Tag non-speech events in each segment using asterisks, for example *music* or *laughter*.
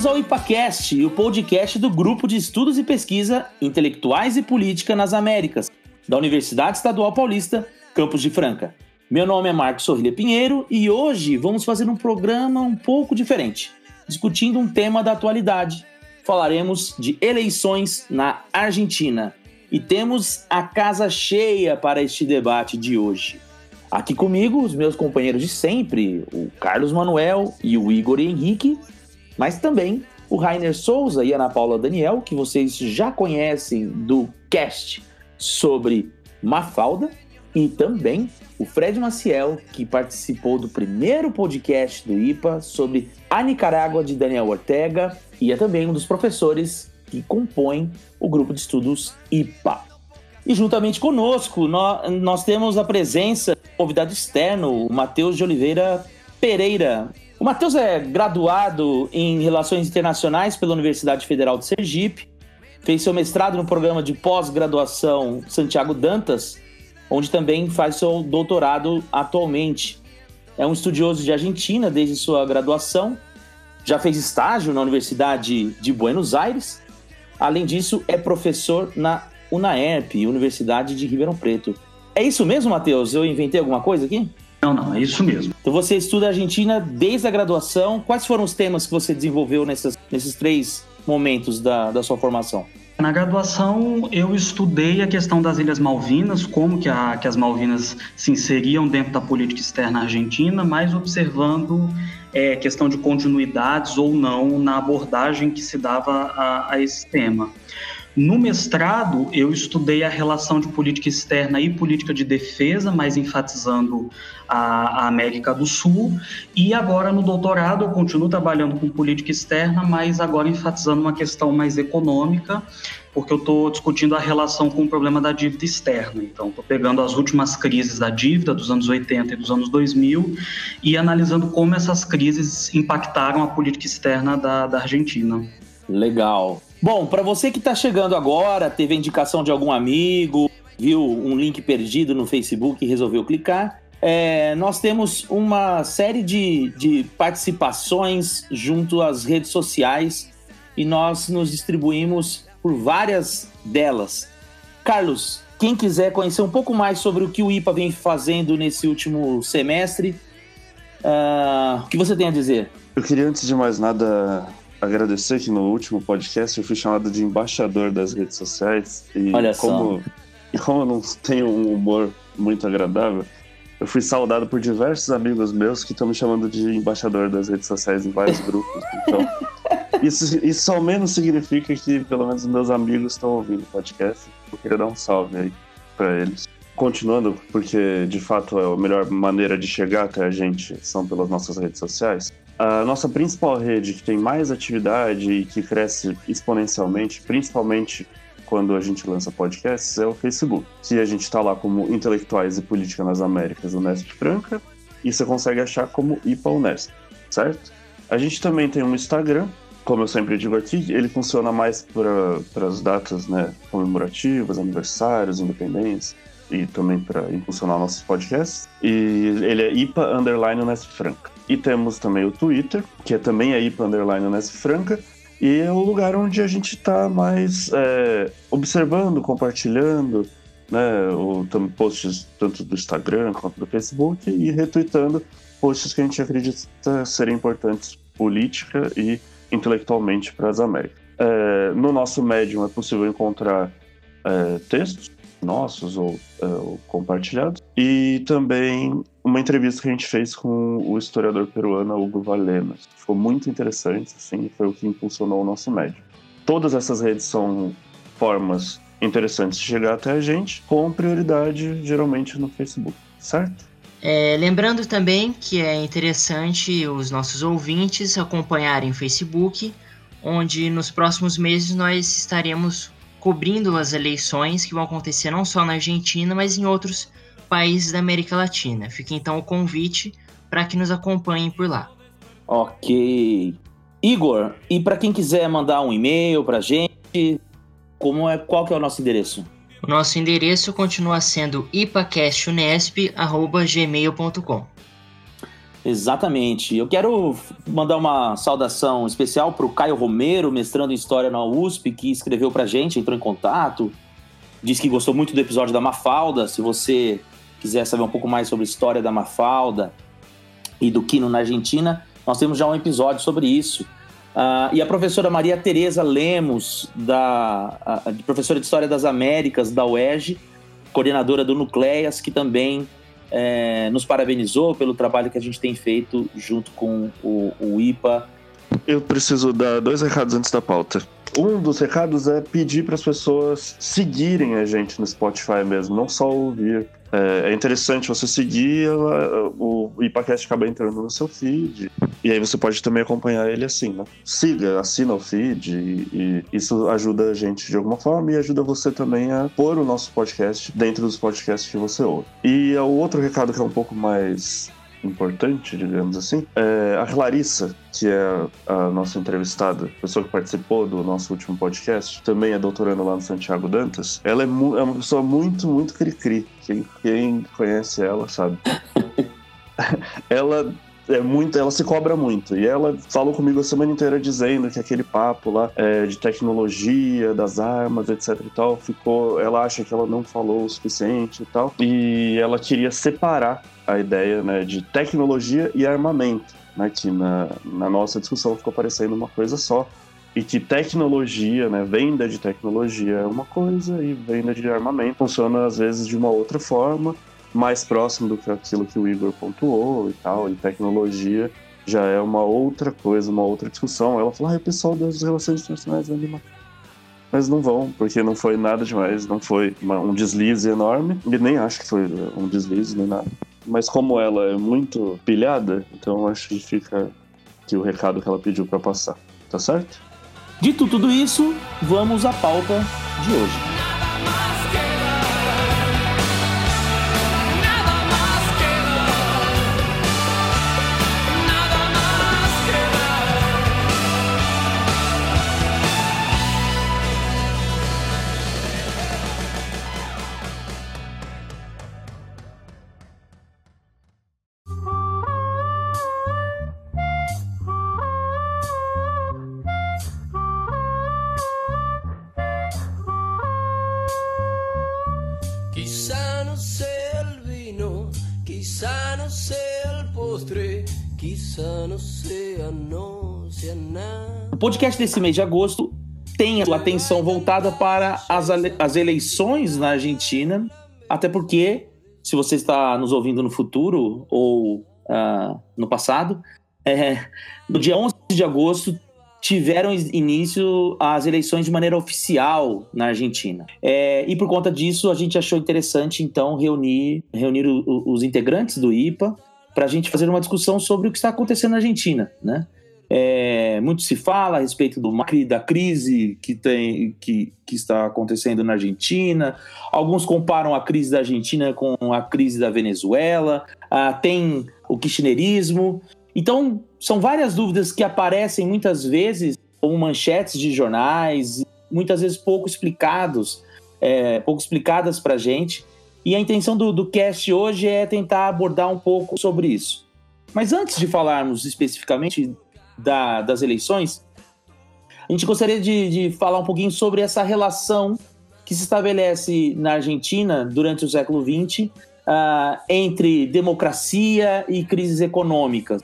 Bem-vindos ao IPACast, o podcast do Grupo de Estudos e Pesquisa Intelectuais e Política nas Américas, da Universidade Estadual Paulista, Campos de Franca. Meu nome é Marcos Sorrilha Pinheiro e hoje vamos fazer um programa um pouco diferente, discutindo um tema da atualidade. Falaremos de eleições na Argentina e temos a casa cheia para este debate de hoje. Aqui comigo, os meus companheiros de sempre, o Carlos Manuel e o Igor Henrique, mas também o Rainer Souza e Ana Paula Daniel, que vocês já conhecem do cast sobre Mafalda, e também o Fred Maciel, que participou do primeiro podcast do IPA sobre a Nicarágua de Daniel Ortega, e é também um dos professores que compõem o grupo de estudos IPA. E juntamente conosco, nós, nós temos a presença do convidado externo, o Matheus de Oliveira Pereira, o Matheus é graduado em Relações Internacionais pela Universidade Federal de Sergipe, fez seu mestrado no programa de pós-graduação Santiago Dantas, onde também faz seu doutorado atualmente. É um estudioso de Argentina desde sua graduação, já fez estágio na Universidade de Buenos Aires. Além disso, é professor na UNAERP, Universidade de Ribeirão Preto. É isso mesmo, Matheus? Eu inventei alguma coisa aqui? Não, não, é isso mesmo. Então você estuda a Argentina desde a graduação. Quais foram os temas que você desenvolveu nessas, nesses três momentos da, da sua formação? Na graduação, eu estudei a questão das Ilhas Malvinas, como que, a, que as Malvinas se inseriam dentro da política externa argentina, mas observando é, questão de continuidades ou não na abordagem que se dava a, a esse tema. No mestrado, eu estudei a relação de política externa e política de defesa, mais enfatizando a, a, América do Sul. E agora, no doutorado, eu continuo trabalhando com política externa, mas agora enfatizando uma questão mais econômica, porque eu estou discutindo a relação com o problema da dívida externa. Então, estou pegando as últimas crises da dívida dos anos 80 e dos anos 2000 e analisando como essas crises impactaram a política externa da, da Argentina. Legal. Bom, para você que está chegando agora, teve a indicação de algum amigo, viu um link perdido no Facebook e resolveu clicar, é, nós temos uma série de, de participações junto às redes sociais e nós nos distribuímos por várias delas. Carlos, quem quiser conhecer um pouco mais sobre o que o IPA vem fazendo nesse último semestre, uh, o que você tem a dizer? Eu queria, antes de mais nada, agradecer que no último podcast eu fui chamado de embaixador das redes sociais. E Olha como, só. *laughs* E como eu não tenho um humor muito agradável, eu fui saudado por diversos amigos meus que estão me chamando de embaixador das redes sociais em vários grupos. Então, *laughs* isso, isso ao menos significa que pelo menos meus amigos estão ouvindo o podcast. Eu queria dar um salve aí para eles. Continuando, porque de fato é a melhor maneira de chegar até a gente são pelas nossas redes sociais. A nossa principal rede que tem mais atividade e que cresce exponencialmente, principalmente quando a gente lança podcasts, é o Facebook. Que a gente está lá como Intelectuais e Política nas Américas, Unesp Franca, e você consegue achar como IPA Unesp, certo? A gente também tem um Instagram, como eu sempre digo aqui, ele funciona mais para as datas né, comemorativas, aniversários, independência, e também para impulsionar nossos podcasts. E ele é IPA Underline Unesp Franca. E temos também o Twitter, que é também a IPA Underline Unesp Franca, e é o lugar onde a gente está mais é, observando, compartilhando, né, o, posts tanto do Instagram quanto do Facebook e retweetando posts que a gente acredita serem importantes política e intelectualmente para as Américas. É, no nosso Medium é possível encontrar é, textos nossos ou, uh, ou, compartilhados. E também uma entrevista que a gente fez com o historiador peruano Hugo Valenas. Ficou muito interessante, assim, foi o que impulsionou o nosso médio. Todas essas redes são formas interessantes de chegar até a gente, com prioridade geralmente no Facebook, certo? É, lembrando também que é interessante os nossos ouvintes acompanharem o Facebook, onde nos próximos meses nós estaremos cobrindo as eleições que vão acontecer não só na Argentina, mas em outros países da América Latina. Fica então o convite para que nos acompanhem por lá. Ok. Igor, e para quem quiser mandar um e-mail para a gente, como é, qual que é o nosso endereço? O nosso endereço continua sendo ipacastunesp.gmail.com Exatamente. Eu quero mandar uma saudação especial para o Caio Romero, mestrando em História na USP, que escreveu para a gente, entrou em contato, disse que gostou muito do episódio da Mafalda. Se você quiser saber um pouco mais sobre a história da Mafalda e do Quino na Argentina, nós temos já um episódio sobre isso. Uh, e a professora Maria Tereza Lemos, da, a, professora de História das Américas da UERJ, coordenadora do Nucleias, que também é, nos parabenizou pelo trabalho que a gente tem feito junto com o, o IPA. Eu preciso dar dois recados antes da pauta. Um dos recados é pedir para as pessoas seguirem a gente no Spotify mesmo, não só ouvir. É, é interessante você seguir, o IPACast acaba entrando no seu feed. E aí você pode também acompanhar ele assim, né? Siga, assina o feed e, e isso ajuda a gente de alguma forma e ajuda você também a pôr o nosso podcast dentro dos podcasts que você ouve. E o outro recado que é um pouco mais importante, digamos assim, é a Clarissa, que é a nossa entrevistada, pessoa que participou do nosso último podcast, também é doutoranda lá no Santiago Dantas. Ela é, é uma pessoa muito, muito cri-cri. Quem, quem conhece ela sabe. *laughs* ela é muito, ela se cobra muito. E ela falou comigo a semana inteira dizendo que aquele papo lá é, de tecnologia, das armas, etc e tal, ficou. Ela acha que ela não falou o suficiente e tal. E ela queria separar a ideia né, de tecnologia e armamento, né, que na, na nossa discussão ficou parecendo uma coisa só. E que tecnologia, né, venda de tecnologia é uma coisa e venda de armamento funciona às vezes de uma outra forma, mais próximo do que aquilo que o Igor pontuou e tal, e tecnologia já é uma outra coisa, uma outra discussão. Ela falou, ah, o pessoal das relações internacionais vai me matar. Mas não vão, porque não foi nada demais, não foi uma, um deslize enorme, e nem acho que foi um deslize nem nada. Mas como ela é muito pilhada, então acho que fica aqui o recado que ela pediu para passar. Tá certo? Dito tudo isso, vamos à pauta de hoje. Podcast desse mês de agosto tem a atenção voltada para as, as eleições na Argentina, até porque, se você está nos ouvindo no futuro ou uh, no passado, é, no dia 11 de agosto tiveram início as eleições de maneira oficial na Argentina. É, e por conta disso, a gente achou interessante, então, reunir, reunir o, os integrantes do IPA para a gente fazer uma discussão sobre o que está acontecendo na Argentina, né? É, muito se fala a respeito do, da crise que, tem, que, que está acontecendo na Argentina. Alguns comparam a crise da Argentina com a crise da Venezuela. Ah, tem o kirchnerismo. Então, são várias dúvidas que aparecem muitas vezes como manchetes de jornais, muitas vezes pouco explicados, é, pouco explicadas para a gente. E a intenção do, do cast hoje é tentar abordar um pouco sobre isso. Mas antes de falarmos especificamente da, das eleições, a gente gostaria de, de falar um pouquinho sobre essa relação que se estabelece na Argentina durante o século XX uh, entre democracia e crises econômicas.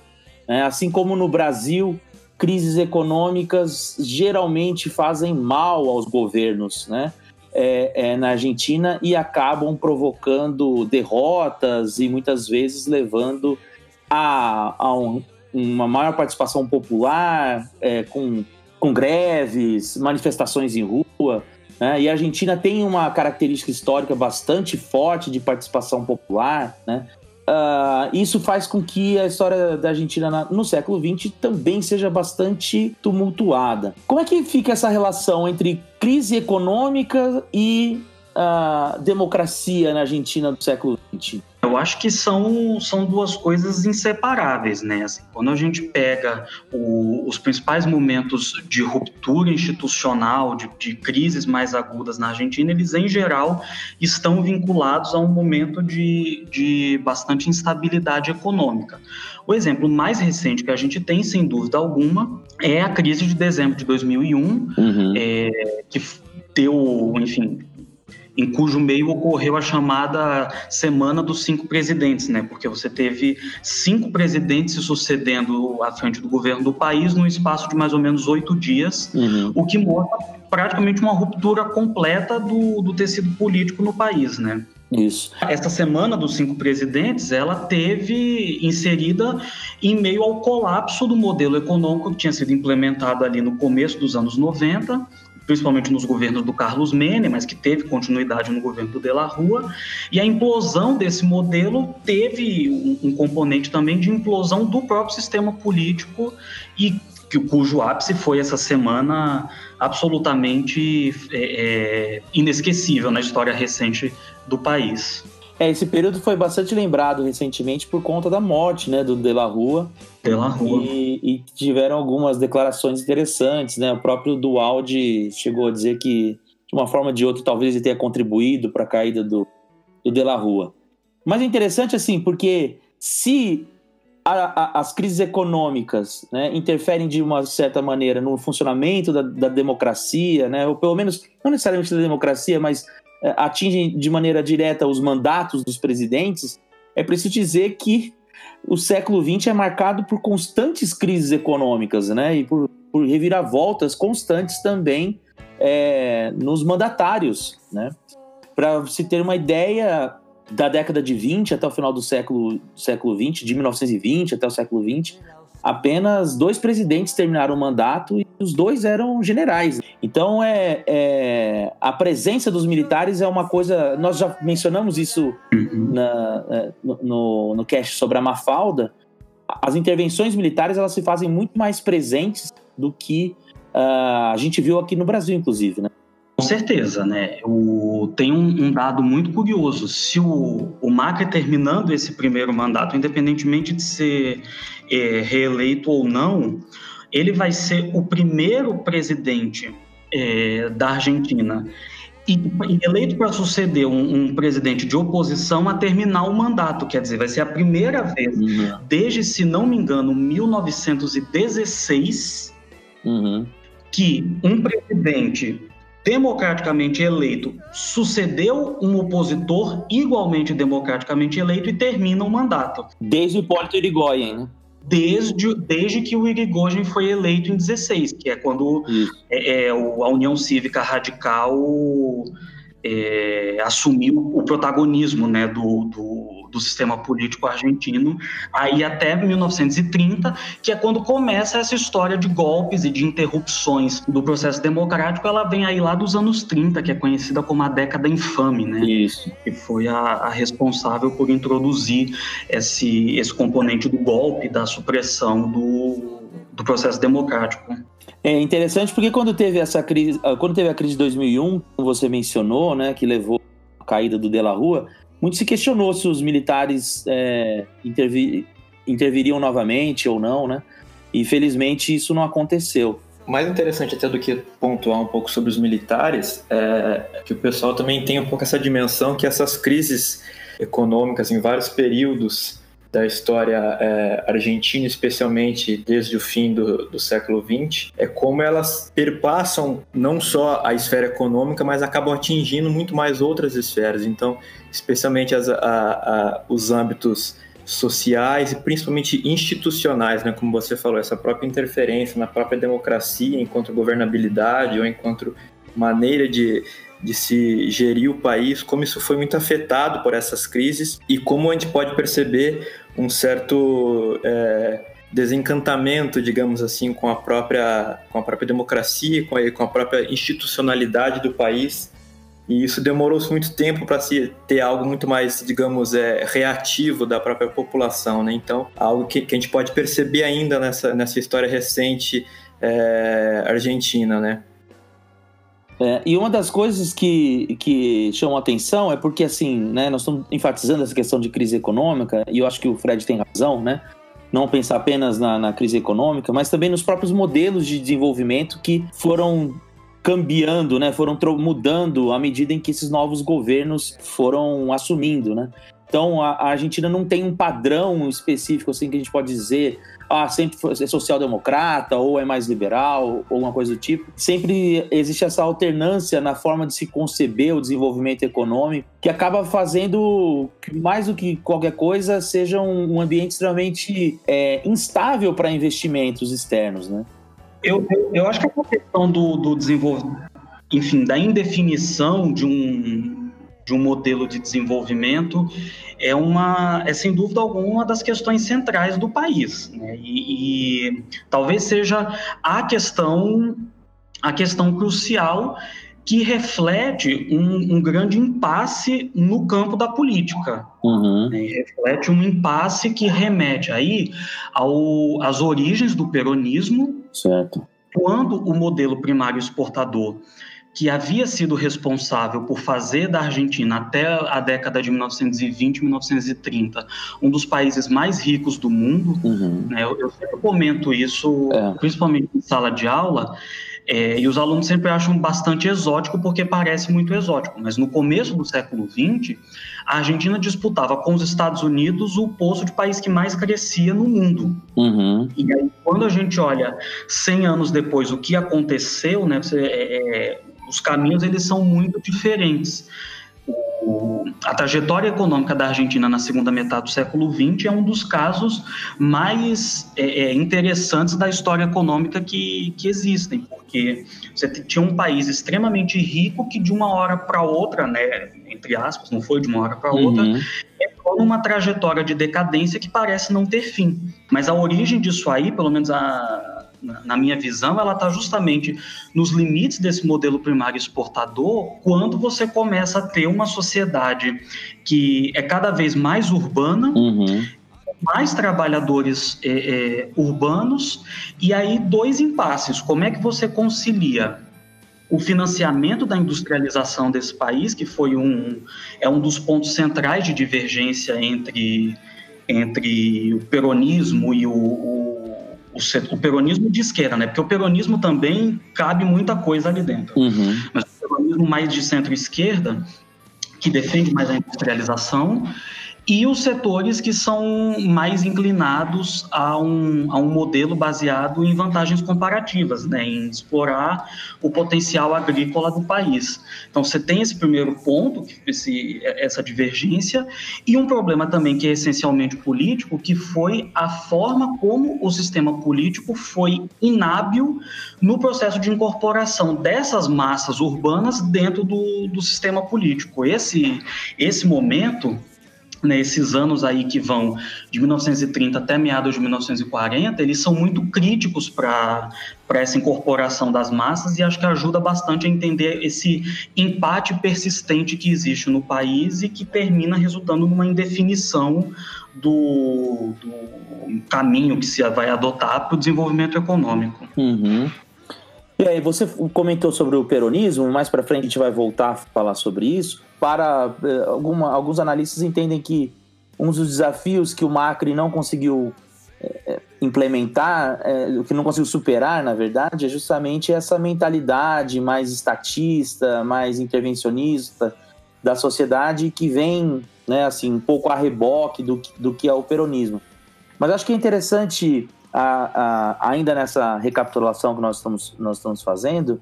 Né? Assim como no Brasil, crises econômicas geralmente fazem mal aos governos né? É, é, na Argentina e acabam provocando derrotas e muitas vezes levando a, a um, uma maior participação popular, é, com, com greves, manifestações em rua. Né? E a Argentina tem uma característica histórica bastante forte de participação popular. Né? Uh, isso faz com que a história da Argentina na, no século XX também seja bastante tumultuada. Como é que fica essa relação entre crise econômica e uh, democracia na Argentina do século XX? Eu acho que são, são duas coisas inseparáveis, né? Assim, quando a gente pega o, os principais momentos de ruptura institucional, de, de, crises mais agudas na Argentina, eles em geral estão vinculados a um momento de, de bastante instabilidade econômica. O exemplo mais recente que a gente tem, sem dúvida alguma, é a crise de dezembro de 2001, uhum. é, que deu, enfim, em cujo meio ocorreu a chamada Semana dos Cinco Presidentes, né? Porque você teve cinco presidentes se sucedendo à frente do governo do país num espaço de mais ou menos oito dias, uhum. o que mostra praticamente uma ruptura completa do, do tecido político no país, né? Isso. Essa semana dos cinco presidentes, ela teve inserida em meio ao colapso do modelo econômico que tinha sido implementado ali no começo dos anos 90 principalmente nos governos do Carlos Menem, mas que teve continuidade no governo do De La Rua, e a implosão desse modelo teve um, um componente também de implosão do próprio sistema político e que, cujo ápice foi essa semana absolutamente é, é, inesquecível na história recente do país. É, esse período foi bastante lembrado recentemente por conta da morte né, do De La Rua. De La Rua. E, e tiveram algumas declarações interessantes. Né? O próprio Dualdi chegou a dizer que, de uma forma ou de outra, talvez ele tenha contribuído para a caída do, do De La Rua. Mas é interessante, assim, porque se a, a, as crises econômicas né, interferem de uma certa maneira no funcionamento da, da democracia, né, ou pelo menos, não necessariamente da democracia, mas atingem de maneira direta os mandatos dos presidentes, é preciso dizer que o século XX é marcado por constantes crises econômicas, né? E por, por reviravoltas constantes também é, nos mandatários, né? Para se ter uma ideia, da década de 20 até o final do século, século 20, de 1920 até o século 20, apenas dois presidentes terminaram o mandato e os dois eram generais. Então, é, é, a presença dos militares é uma coisa. Nós já mencionamos isso uhum. na, é, no, no cast sobre a Mafalda. As intervenções militares elas se fazem muito mais presentes do que uh, a gente viu aqui no Brasil, inclusive, né? Com certeza, né? O, tem um, um, dado muito curioso. Se o, o Macri terminando esse primeiro mandato, independentemente de ser é, reeleito ou não, ele vai ser o primeiro presidente é, da Argentina e, eleito para suceder um, um, presidente de oposição a terminar o mandato, quer dizer, vai ser a primeira vez uhum. desde, se não me engano, 1916 uhum. que um presidente democraticamente eleito sucedeu um opositor igualmente democraticamente eleito e termina o mandato. Desde o Hipólito Yrigoyen, né? Desde, desde que o Irigoyen foi eleito em 16, que é quando é, é, a União Cívica Radical é, assumiu o protagonismo né, do, do, do, sistema político argentino, aí até 1930, que é quando começa essa história de golpes e de interrupções do processo democrático, ela vem aí lá dos anos 30, que é conhecida como a década infame, né? Isso. Que foi a, a responsável por introduzir esse, esse componente do golpe, da supressão do, do processo democrático. É interessante porque quando teve essa crise, quando teve a crise de 2001, como você mencionou, né, que levou à caída do De La Rua, muito se questionou se os militares é, intervi interviriam novamente ou não, né? E felizmente isso não aconteceu. Mais interessante até do que pontuar um pouco sobre os militares é que o pessoal também tem um pouco essa dimensão que essas crises econômicas em vários períodos da história é, argentina, especialmente desde o fim do, do século XX, é como elas perpassam não só a esfera econômica, mas acabam atingindo muito mais outras esferas. Então, especialmente as, a, a, os âmbitos sociais e principalmente institucionais, né? como você falou, essa própria interferência na própria democracia enquanto governabilidade ou enquanto maneira de, de se gerir o país, como isso foi muito afetado por essas crises e como a gente pode perceber um certo é, desencantamento, digamos assim, com a própria, com a própria democracia, com a, com a própria institucionalidade do país. E isso demorou muito tempo para se ter algo muito mais, digamos, é, reativo da própria população, né? Então, algo que, que a gente pode perceber ainda nessa, nessa história recente é, argentina, né? É, e uma das coisas que, que chamam atenção é porque, assim, né, nós estamos enfatizando essa questão de crise econômica, e eu acho que o Fred tem razão, né? Não pensar apenas na, na crise econômica, mas também nos próprios modelos de desenvolvimento que foram cambiando, né? Foram mudando à medida em que esses novos governos foram assumindo, né? Então a, a Argentina não tem um padrão específico assim que a gente pode dizer ah, sempre é social-democrata, ou é mais liberal, ou uma coisa do tipo. Sempre existe essa alternância na forma de se conceber o desenvolvimento econômico, que acaba fazendo mais do que qualquer coisa, seja um, um ambiente extremamente é, instável para investimentos externos, né? Eu, eu, eu, acho que a questão do, do desenvolvimento, enfim, da indefinição de um, de um modelo de desenvolvimento é uma é sem dúvida alguma uma das questões centrais do país né? e, e, talvez seja a questão a questão crucial que reflete um, um grande impasse no campo da política uhum. né? reflete um impasse que remete aí ao, às origens do peronismo certo quando o modelo primário exportador que havia sido responsável por fazer da Argentina até a década de 1920 1930 um dos países mais ricos do mundo. Uhum. Né? Eu, eu, sempre comento isso, é. principalmente em sala de aula, é, e os alunos sempre acham bastante exótico porque parece muito exótico, mas no começo do século XX, a Argentina disputava com os Estados Unidos o posto de país que mais crescia no mundo. Uhum. E aí, quando a gente olha 100 anos depois o que aconteceu, né, você, é, é os caminhos eles são muito diferentes. O, a trajetória econômica da Argentina na segunda metade do século XX é um dos casos mais é, é, interessantes da história econômica que, que existem, porque você tinha um país extremamente rico que de uma hora para outra, né, entre aspas, não foi de uma hora para outra, uhum. entrou numa trajetória de decadência que parece não ter fim. Mas a origem disso aí, pelo menos a na minha visão, ela está justamente nos limites desse modelo primário exportador, quando você começa a ter uma sociedade que é cada vez mais urbana, uhum. mais trabalhadores é, é, urbanos, e aí dois impasses. Como é que você concilia o financiamento da industrialização desse país, que foi um, é um dos pontos centrais de divergência entre, entre o peronismo e o, o o, o, peronismo de esquerda, né? Porque o peronismo também cabe muita coisa ali dentro. Uhum. Mas o peronismo mais de centro-esquerda, que defende mais a industrialização, e os setores que são mais inclinados a um, a um modelo baseado em vantagens comparativas, né, em explorar o potencial agrícola do país. Então, você tem esse primeiro ponto, esse, essa divergência, e um problema também que é essencialmente político, que foi a forma como o sistema político foi inábil no processo de incorporação dessas massas urbanas dentro do, do sistema político. Esse, esse momento nesses né, anos aí que vão de 1930 até meados de 1940, eles são muito críticos para essa incorporação das massas e acho que ajuda bastante a entender esse empate persistente que existe no país e que termina resultando numa indefinição do, do caminho que se vai adotar para o desenvolvimento econômico. Uhum. E aí, você comentou sobre o peronismo, mais para frente a gente vai voltar a falar sobre isso para eh, alguma, alguns analistas entendem que um dos desafios que o Macri não conseguiu é, implementar, é, o que não conseguiu superar, na verdade, é justamente essa mentalidade mais estatista, mais intervencionista da sociedade que vem, né, assim, um pouco a reboque do, do que é o peronismo. Mas acho que é interessante, a, a, ainda nessa recapitulação que nós estamos, nós estamos fazendo,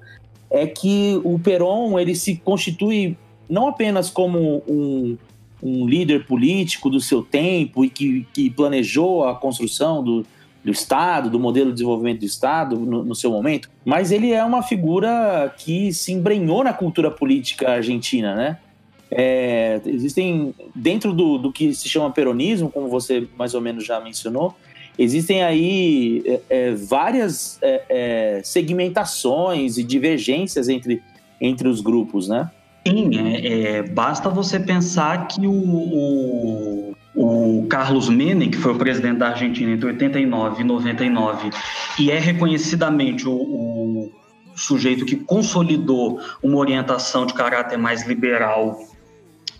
é que o Peron ele se constitui não apenas como um, um líder político do seu tempo e que, que planejou a construção do, do Estado, do modelo de desenvolvimento do Estado no, no, seu momento, mas ele é uma figura que se embrenhou na cultura política argentina, né? É, existem, dentro do, do que se chama peronismo, como você mais ou menos já mencionou, existem aí é, é, várias é, é, segmentações e divergências entre, entre os grupos, né? Sim, é, é, basta você pensar que o, o, o, Carlos Menem, que foi o presidente da Argentina entre 89 e 99, e é reconhecidamente o, o sujeito que consolidou uma orientação de caráter mais liberal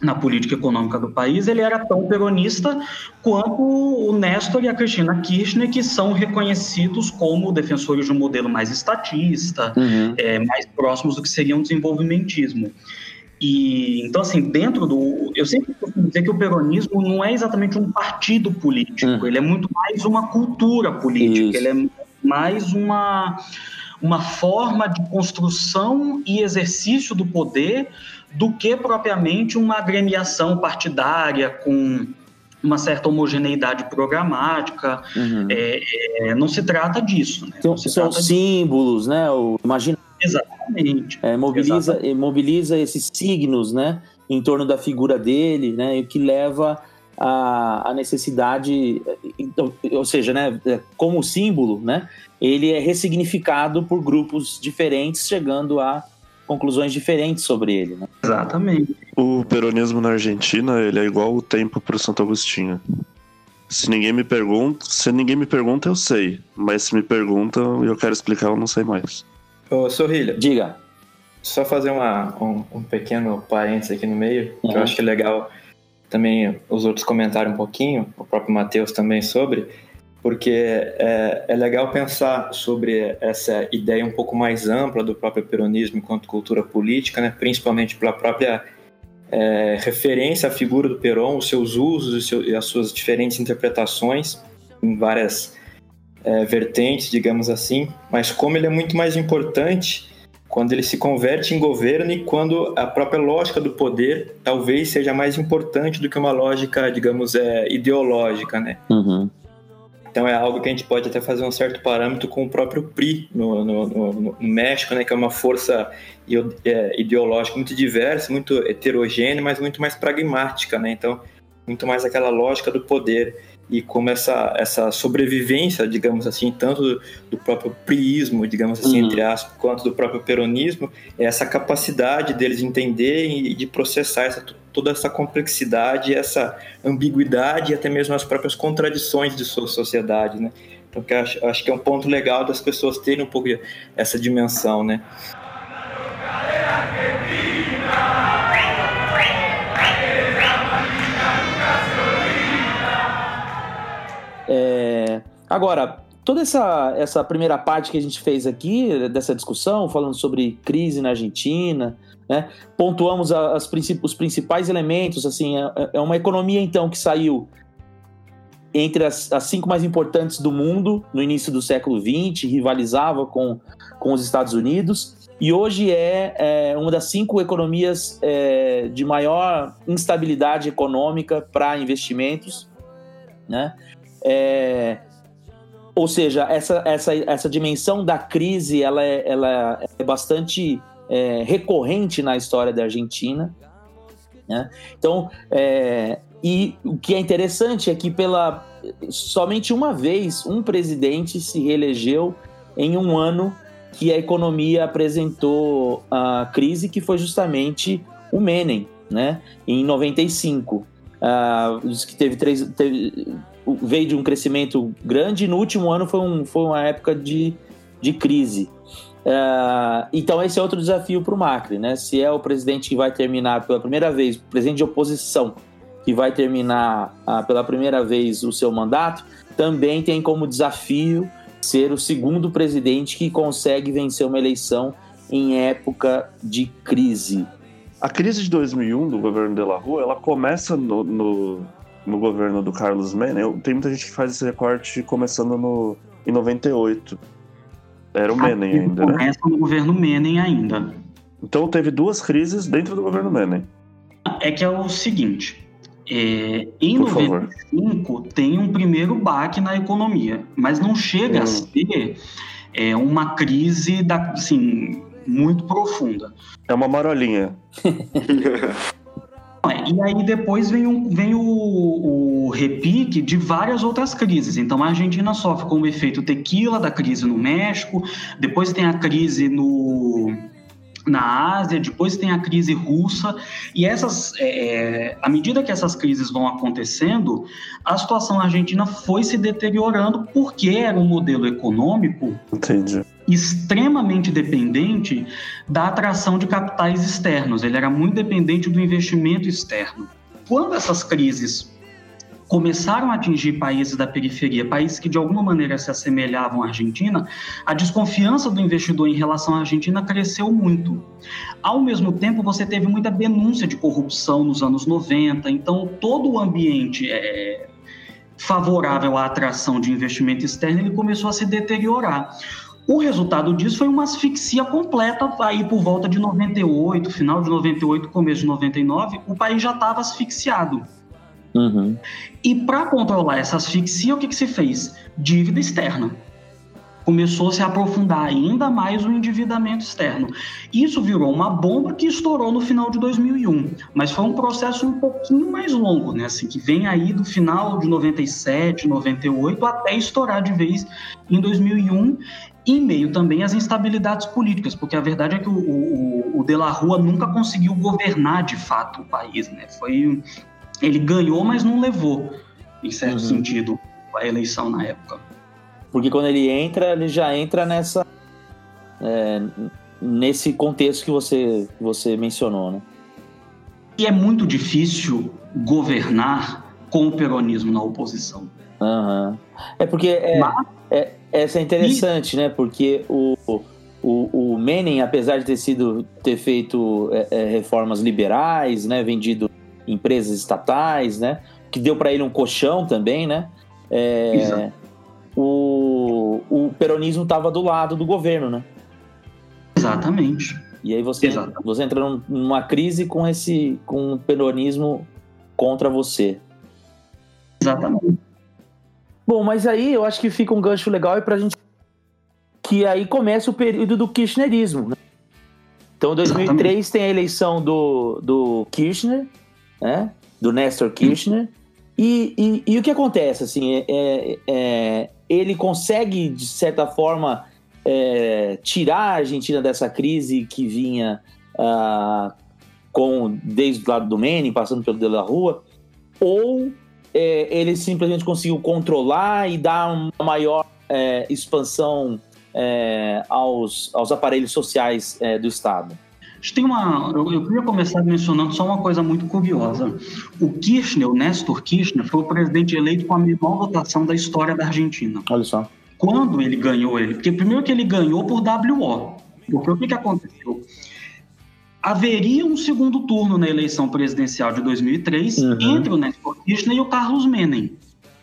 na política econômica do país, ele era tão peronista quanto o Néstor e a Cristina Kirchner, que são reconhecidos como defensores de um modelo mais estatista, uhum. é, mais próximos do que seria um desenvolvimentismo. E então, assim, dentro do. Eu sempre costumo dizer que o peronismo não é exatamente um partido político, uhum. ele é muito mais uma cultura política, Isso. ele é mais uma, uma forma de construção e exercício do poder do que propriamente uma agremiação partidária com uma certa homogeneidade programática. Uhum. É, é, não se trata disso. Né? Então, são trata símbolos, disso. né? O, imagina. Exatamente. É, mobiliza, Exatamente. mobiliza esses signos, né? Em torno da figura dele, né? O que leva a, a necessidade, então, ou seja, né? Como símbolo, né? Ele é ressignificado por grupos diferentes, chegando a conclusões diferentes sobre ele. Né? Exatamente. O peronismo na Argentina ele é igual o tempo para o Santo Agostinho. Se ninguém me pergunta, se ninguém me pergunta, eu sei. Mas se me perguntam e eu quero explicar, eu não sei mais. Ô, Sorrilha. Diga. Só fazer uma, um, um pequeno parênteses aqui no meio, uhum. que eu acho que é legal também os outros comentarem um pouquinho, o próprio Matheus também sobre porque é, é, legal pensar sobre essa ideia um pouco mais ampla do próprio peronismo enquanto cultura política, né? principalmente pela própria é, referência à figura do Perón, os seus usos e, seu, e as suas diferentes interpretações em várias é, vertentes, digamos assim, mas como ele é muito mais importante quando ele se converte em governo e quando a própria lógica do poder talvez seja mais importante do que uma lógica, digamos, é, ideológica, né? Uhum. Então é algo que a gente pode até fazer um certo parâmetro com o próprio PRI no, no, no, no México, né, que é uma força é, ideológica muito diversa, muito heterogênea, mas muito mais pragmática, né? Então, muito mais aquela lógica do poder e como essa, essa sobrevivência, digamos assim, tanto do, do próprio priismo, digamos assim, uhum. entre aspas, quanto do próprio peronismo, é essa capacidade deles de entender e de processar essa, toda essa complexidade, essa ambiguidade e até mesmo as próprias contradições de sua sociedade, né? Então, que acho, acho que é um ponto legal das pessoas terem um pouco essa dimensão, né? É, agora, toda essa, essa primeira parte que a gente fez aqui, dessa discussão, falando sobre crise na Argentina, né, pontuamos as, os principais elementos, assim, é, é uma economia, então, que saiu entre as, as, cinco mais importantes do mundo no início do século XX, rivalizava com, com os Estados Unidos, e hoje é, é uma das cinco economias é, de maior instabilidade econômica para investimentos, né? É, ou seja, essa, essa, essa dimensão da crise ela é, ela é bastante é, recorrente na história da Argentina. Né? Então, é, e o que é interessante é que pela somente uma vez um presidente se reelegeu em um ano que a economia apresentou a crise, que foi justamente o Menem, né? Em 95. Uh, que teve três, teve, veio de um crescimento grande e no último ano foi, um, foi uma época de, de crise. Uh, então esse é outro desafio para o Macri, né? Se é o presidente que vai terminar pela primeira vez, presidente de oposição que vai terminar uh, pela primeira vez o seu mandato, também tem como desafio ser o segundo presidente que consegue vencer uma eleição em época de crise. A crise de 2001 do governo de La Rua, ela começa no, no no governo do Carlos Menem. Tem muita gente que faz esse recorte começando no, em 98. Era o Menem ainda, né? Começa no governo Menem ainda. Então teve duas crises dentro do governo Menem. É que é o seguinte. É, em Por 95 favor. tem um primeiro baque na economia, mas não chega hum. a ser é, uma crise da, assim, muito profunda. É uma marolinha. *laughs* E aí depois vem, um, vem o, o, repique de várias outras crises. Então a Argentina sofre com o efeito tequila da crise no México, depois tem a crise no, na Ásia, depois tem a crise russa, e essas, é, à medida que essas crises vão acontecendo, a situação argentina foi se deteriorando porque era um modelo econômico Entendi extremamente dependente da atração de capitais externos, ele era muito dependente do investimento externo. Quando essas crises começaram a atingir países da periferia, países que de alguma maneira se assemelhavam à Argentina, a desconfiança do investidor em relação à Argentina cresceu muito. Ao mesmo tempo, você teve muita denúncia de corrupção nos anos 90, então todo o ambiente é, favorável à atração de investimento externo ele começou a se deteriorar. O resultado disso foi uma asfixia completa aí por volta de 98, final de 98, começo de 99, o país já estava asfixiado. Uhum. E para controlar essa asfixia, o que, que se fez? Dívida externa. Começou a se aprofundar ainda mais o endividamento externo. Isso virou uma bomba que estourou no final de 2001, mas foi um processo um pouquinho mais longo, né? Assim, que vem aí do final de 97, 98 até estourar de vez em 2001 em meio também às instabilidades políticas, porque a verdade é que o, o, o De La Rua nunca conseguiu governar de fato o país, né? Foi, ele ganhou, mas não levou, em certo uhum. sentido, a eleição na época. Porque quando ele entra, ele já entra nessa é, nesse contexto que você, você mencionou, né? E é muito difícil governar com o peronismo na oposição. Uhum. É porque é, Mas, é, essa é interessante, e... né? Porque o, o, o Menem, apesar de ter sido ter feito é, é, reformas liberais, né, vendido empresas estatais, né, que deu para ele um colchão também, né? É, o, o peronismo estava do lado do governo, né? Exatamente. E aí você, Exatamente. você entra numa crise com esse com o peronismo contra você. Exatamente. Bom, mas aí eu acho que fica um gancho legal para a gente. Que aí começa o período do kirchnerismo. Né? Então, em 2003 Exatamente. tem a eleição do, do Kirchner, né? do Nestor Kirchner. E, e, e, o que acontece? Assim, é, é, é, ele consegue, de certa forma, é, tirar a Argentina dessa crise que vinha uh, com desde o lado do Menem, passando pelo De La Rua, ou é, ele simplesmente conseguiu controlar e dar uma maior é, expansão é, aos, aos aparelhos sociais é, do Estado? Tem uma, eu, eu, queria começar mencionando só uma coisa muito curiosa. O Kirchner, o Néstor Kirchner, foi o presidente eleito com a menor votação da história da Argentina. Olha só. Quando ele ganhou ele? Porque primeiro que ele ganhou por WO. Porque o que, que aconteceu? Haveria um segundo turno na eleição presidencial de 2003 uhum. entre o Néstor Kirchner e o Carlos Menem.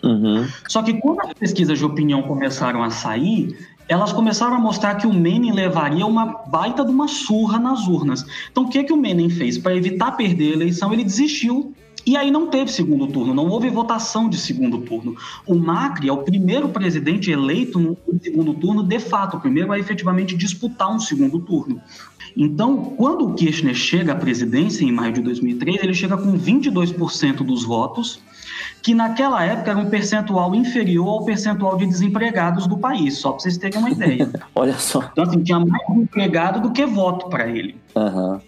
Uhum. Só que quando as pesquisas de opinião começaram a sair, elas começaram a mostrar que o Menem levaria uma baita de uma surra nas urnas. Então, o que, que o Menem fez? Para evitar perder a eleição, ele desistiu e aí não teve segundo turno, não houve votação de segundo turno. O Macri é o primeiro presidente eleito no segundo turno, de fato, o primeiro a efetivamente disputar um segundo turno. Então, quando o Kirchner chega à presidência, em maio de 2003, ele chega com 22% dos votos, que naquela época era um percentual inferior ao percentual de desempregados do país, só para vocês terem uma ideia. *laughs* Olha só. Então, assim, tinha mais empregado do que voto para ele. Uhum.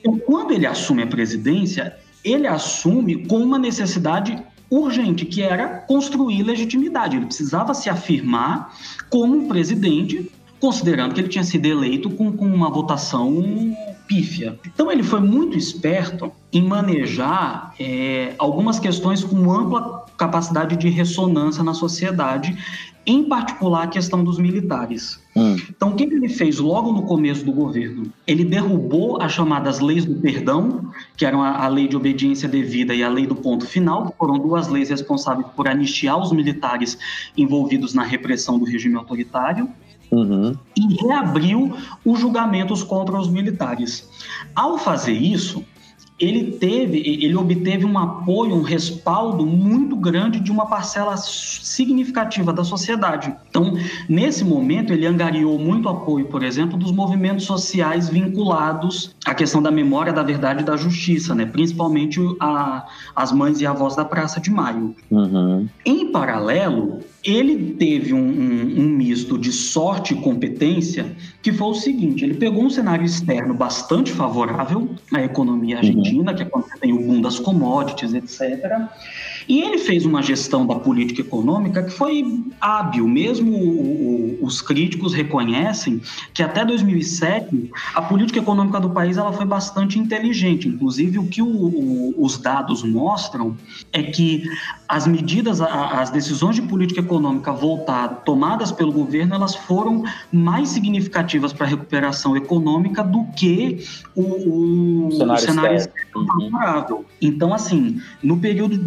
Então, quando ele assume a presidência, ele assume com uma necessidade urgente, que era construir legitimidade. Ele precisava se afirmar como um presidente considerando que ele tinha sido eleito com, com uma votação pífia. Então ele foi muito esperto em manejar é, algumas questões com ampla capacidade de ressonância na sociedade, em particular a questão dos militares. Hum. Então, o que ele fez logo no começo do governo? Ele derrubou as chamadas leis do perdão, que eram a, a lei de obediência devida e a lei do ponto final, que foram duas leis responsáveis por anistiar os militares envolvidos na repressão do regime autoritário uhum. e reabriu os julgamentos contra os militares. Ao fazer isso, ele teve, ele obteve um apoio, um respaldo muito grande de uma parcela significativa da sociedade. Então, nesse momento, ele angariou muito apoio, por exemplo, dos movimentos sociais vinculados à questão da memória, da verdade e da justiça, né? principalmente a, as mães e avós da Praça de Maio. Uhum. Em paralelo, ele teve um, um, um, misto de sorte e competência, que foi o seguinte: ele pegou um cenário externo bastante favorável à economia argentina, uhum. que é quando você tem o boom das commodities, etc. E ele fez uma gestão da política econômica que foi hábil, mesmo o, o, os críticos reconhecem que até 2007 a política econômica do país ela foi bastante inteligente. Inclusive, o que o, os dados mostram é que as medidas, as decisões de política econômica voltadas, tomadas pelo governo, elas foram mais significativas para a recuperação econômica do que o, cenário, cenário favorável. Então, assim, no período de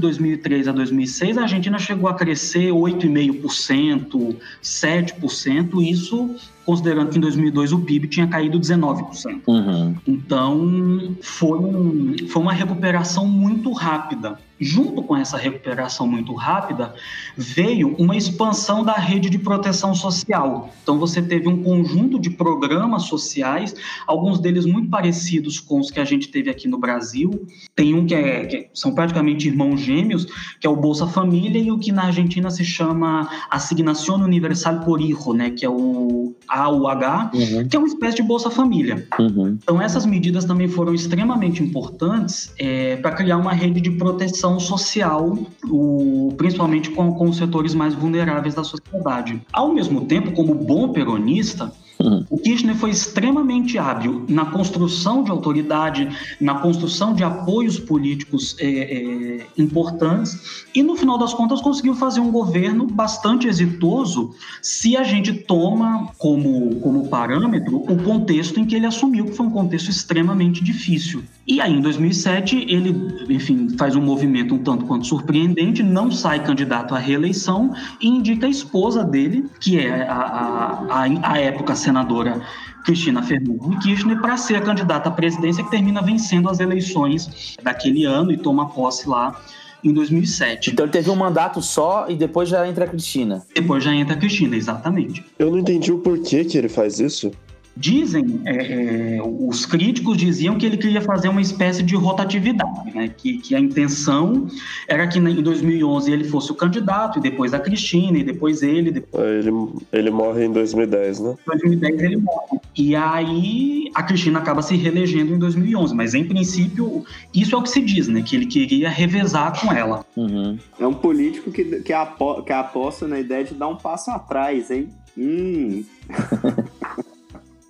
2003 a 2006, a Argentina chegou a crescer 8,5%, 7%, isso considerando que em 2002 o PIB tinha caído 19%. Uhum. Então, foi, um, foi uma recuperação muito rápida. Junto com essa recuperação muito rápida, veio uma expansão da rede de proteção social. Então, você teve um conjunto de programas sociais, alguns deles muito parecidos com os que a gente teve aqui no Brasil. Tem um que, é, que são praticamente irmãos gêmeos, que é o Bolsa Família, e o que na Argentina se chama Asignação Universal por Hijo, né, que é o AUH, uhum. que é uma espécie de Bolsa Família. Uhum. Então, essas medidas também foram extremamente importantes é, para criar uma rede de proteção social, o, principalmente com, com os setores mais vulneráveis da sociedade. Ao mesmo tempo, como bom peronista, Uhum. O Kirchner foi extremamente hábil na construção de autoridade, na construção de apoios políticos é, é, importantes e, no final das contas, conseguiu fazer um governo bastante exitoso se a gente toma como, como parâmetro o contexto em que ele assumiu, que foi um contexto extremamente difícil. E aí, em 2007, ele, enfim, faz um movimento um tanto quanto surpreendente, não sai candidato à reeleição e indica a esposa dele, que é a, a, a, a época senadora Cristina Fernandes Kirchner para ser a candidata à presidência que termina vencendo as eleições daquele ano e toma posse lá em 2007. Então ele teve um mandato só e depois já entra a Cristina. Depois já entra a Cristina, exatamente. Eu não entendi o porquê que ele faz isso. Dizem, é, é, os críticos diziam que ele queria fazer uma espécie de rotatividade, né? que, que a intenção era que em 2011 ele fosse o candidato, e depois a Cristina, e depois ele. Depois... É, ele, ele morre em 2010, né? Em 2010 ele morre. E aí a Cristina acaba se reelegendo em 2011, mas em princípio isso é o que se diz, né? que ele queria revezar com ela. Uhum. É um político que, que, apo, que aposta na ideia de dar um passo atrás, hein? Hum. *laughs*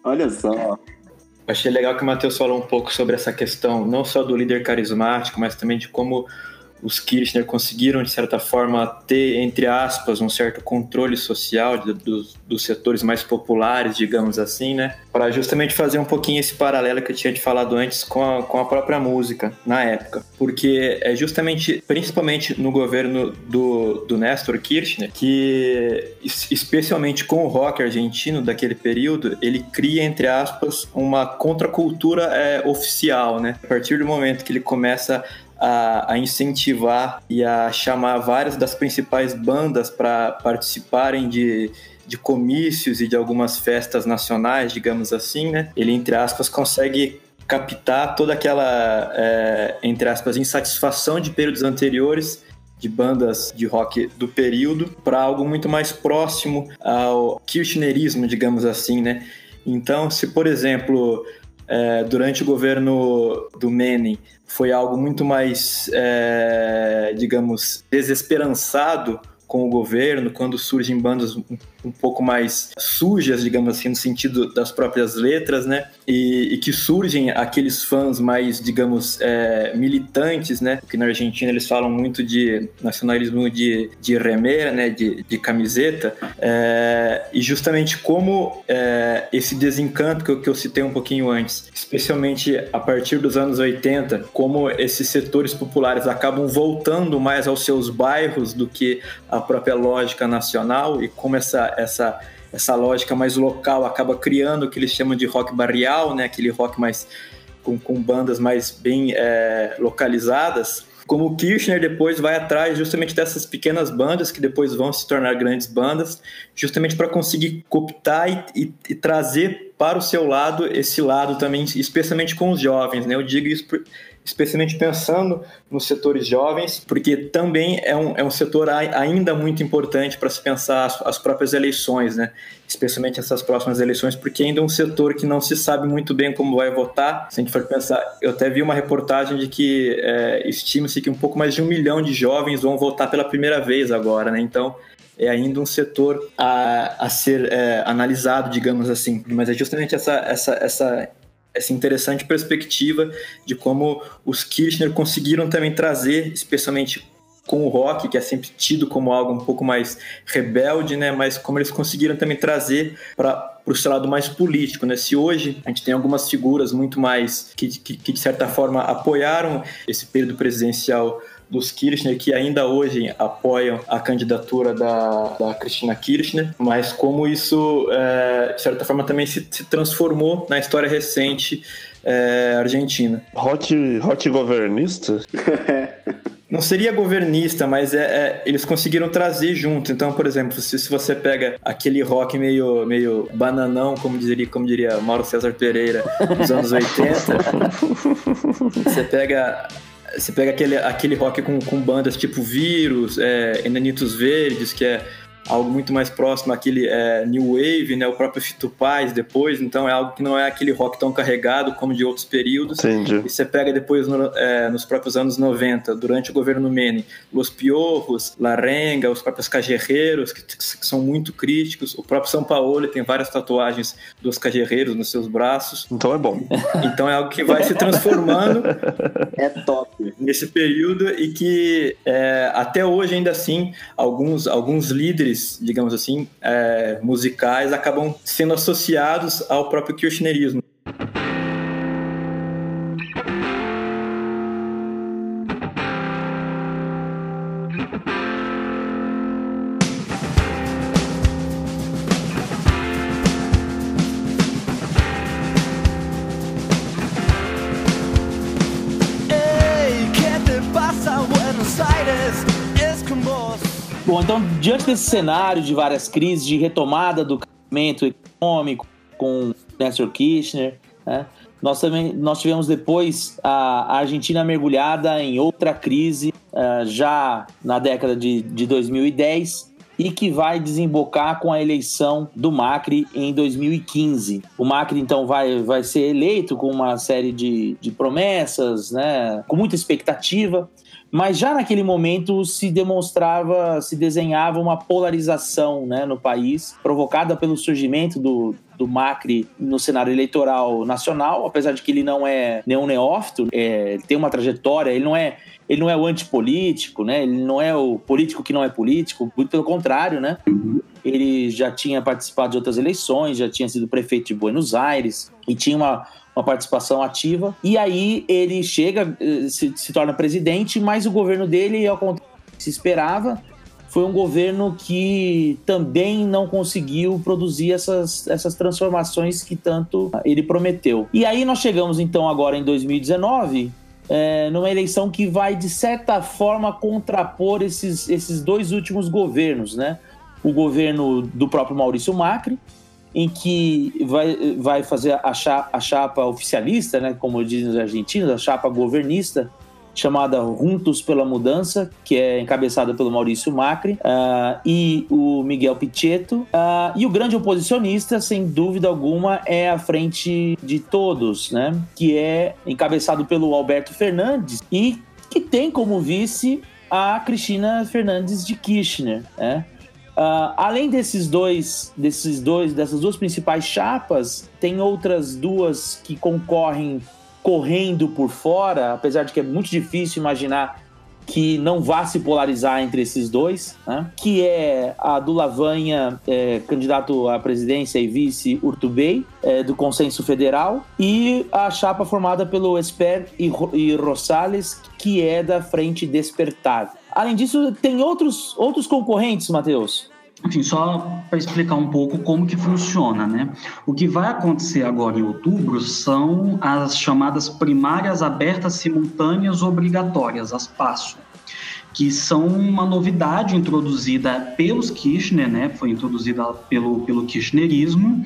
Olha só. Achei legal que o Matheus falou um pouco sobre essa questão, não só do líder carismático, mas também de como os Kirchner conseguiram, de certa forma, ter, entre aspas, um certo controle social de, dos, dos setores mais populares, digamos assim, né? Para justamente fazer um pouquinho esse paralelo que eu tinha te falado antes com a, com a própria música na época. Porque é justamente, principalmente no governo do, do Néstor Kirchner, que, especialmente com o rock argentino daquele período, ele cria, entre aspas, uma contracultura é, oficial, né? A partir do momento que ele começa a, a, incentivar e a chamar várias das principais bandas para participarem de, de comícios e de algumas festas nacionais, digamos assim, né? Ele, entre aspas, consegue captar toda aquela, é, entre aspas, insatisfação de períodos anteriores de bandas de rock do período para algo muito mais próximo ao kirchnerismo, digamos assim, né? Então, se por exemplo, é, durante o governo do Menem foi algo muito mais, é, digamos, desesperançado com o governo, quando surgem bandas um, pouco mais sujas, digamos assim, no sentido das próprias letras, né? E, e que surgem aqueles fãs mais, digamos, é, militantes, né? Porque na Argentina eles falam muito de nacionalismo de, de remera, né? De, de camiseta. É, e justamente como é, esse desencanto que eu, que eu citei um pouquinho antes, especialmente a partir dos anos 80, como esses setores populares acabam voltando mais aos seus bairros do que a própria lógica nacional e como essa, essa, essa lógica mais local acaba criando o que eles chamam de rock barrial, né? aquele rock mais com, com bandas mais bem é, localizadas. Como o Kirchner depois vai atrás justamente dessas pequenas bandas que depois vão se tornar grandes bandas, justamente para conseguir cooptar e, e, e, trazer para o seu lado esse lado também, especialmente com os jovens. Né? Eu digo isso por, especialmente pensando nos setores jovens, porque também é um, é um setor ainda muito importante para se pensar as, as, próprias eleições, né? especialmente essas próximas eleições, porque ainda é um setor que não se sabe muito bem como vai votar. Se a gente for pensar, eu até vi uma reportagem de que é, estima-se que um pouco mais de um milhão de jovens vão votar pela primeira vez agora, né? Então, é ainda um setor a, a ser é, analisado, digamos assim. Mas é justamente essa, essa, essa, essa interessante perspectiva de como os Kirchner conseguiram também trazer, especialmente com o rock, que é sempre tido como algo um pouco mais rebelde, né? Mas como eles conseguiram também trazer para o seu lado mais político, né? Se hoje a gente tem algumas figuras muito mais que, que, que de certa forma apoiaram esse período presidencial dos Kirchner, que ainda hoje apoiam a candidatura da, da Cristina Kirchner, mas como isso, é, de certa forma, também se, se transformou na história recente é, argentina. Hot, hot governista? *laughs* não seria governista, mas é, é, eles conseguiram trazer junto. Então, por exemplo, se, se você pega aquele rock meio, meio bananão, como diria, como diria Mauro César Pereira, dos anos 80, *laughs* você pega você pega aquele, aquele rock com, com bandas tipo Vírus, é, Enanitos Verdes, que é algo muito mais próximo àquele é, New Wave, né? O próprio Fito Paz depois, então é algo que não é aquele rock tão carregado como de outros períodos. Entendi. E você pega depois no, é, nos próprios anos 90, durante o governo Menem, Los Piorros, Larenga, os próprios Cajerreiros, que, que, são muito críticos. O próprio São Paulo tem várias tatuagens dos Cajerreiros nos seus braços. Então é bom. Então é algo que vai se transformando. *laughs* é top. Nesse período e que é, até hoje ainda assim alguns, alguns líderes digamos assim, é, musicais acabam sendo associados ao próprio kirchnerismo. Bom, então, diante desse cenário de várias crises, de retomada do crescimento econômico com Nestor Kirchner, né, nós também nós tivemos depois a, Argentina mergulhada em outra crise uh, já na década de, de 2010 e que vai desembocar com a eleição do Macri em 2015. O Macri, então, vai, vai ser eleito com uma série de, de promessas, né, com muita expectativa, mas já naquele momento se demonstrava, se desenhava uma polarização né, no país, provocada pelo surgimento do, do Macri no cenário eleitoral nacional, apesar de que ele não é nenhum neófito, é, ele tem uma trajetória, ele não é ele não é o antipolítico, né? Ele não é o político que não é político, muito pelo contrário, né? Ele já tinha participado de outras eleições, já tinha sido prefeito de Buenos Aires e tinha uma, uma participação ativa. E aí ele chega, eh, se, se torna presidente, mas o governo dele, ao contrário do que se esperava, foi um governo que também não conseguiu produzir essas, essas transformações que tanto ele prometeu. E aí nós chegamos então agora em 2019, é, numa eleição que vai de certa forma contrapor esses, esses dois últimos governos, né? O governo do próprio Maurício Macri, em que vai, vai fazer a chapa, a chapa oficialista, né, como dizem os argentinos, a chapa governista, chamada Juntos pela Mudança, que é encabeçada pelo Maurício Macri, uh, e o Miguel Pichetto. Uh, e o grande oposicionista, sem dúvida alguma, é a Frente de Todos, né? que é encabeçado pelo Alberto Fernandes e que tem como vice a Cristina Fernandes de Kirchner. Né? Uh, além desses dois, desses dois, dessas duas principais chapas, tem outras duas que concorrem correndo por fora, apesar de que é muito difícil imaginar que não vá se polarizar entre esses dois, né? que é a do Lavanha, é, candidato à presidência e vice Urtubey, é, do Consenso Federal, e a chapa formada pelo Esper e, e Rosales, que é da Frente Despertar. Além disso, tem outros, outros concorrentes, Matheus. Enfim, só para explicar um pouco como que funciona, né? O que vai acontecer agora em outubro são as chamadas primárias abertas simultâneas obrigatórias, as PASSO, que são uma novidade introduzida pelos Kirchner, né? Foi introduzida pelo, pelo Kirchnerismo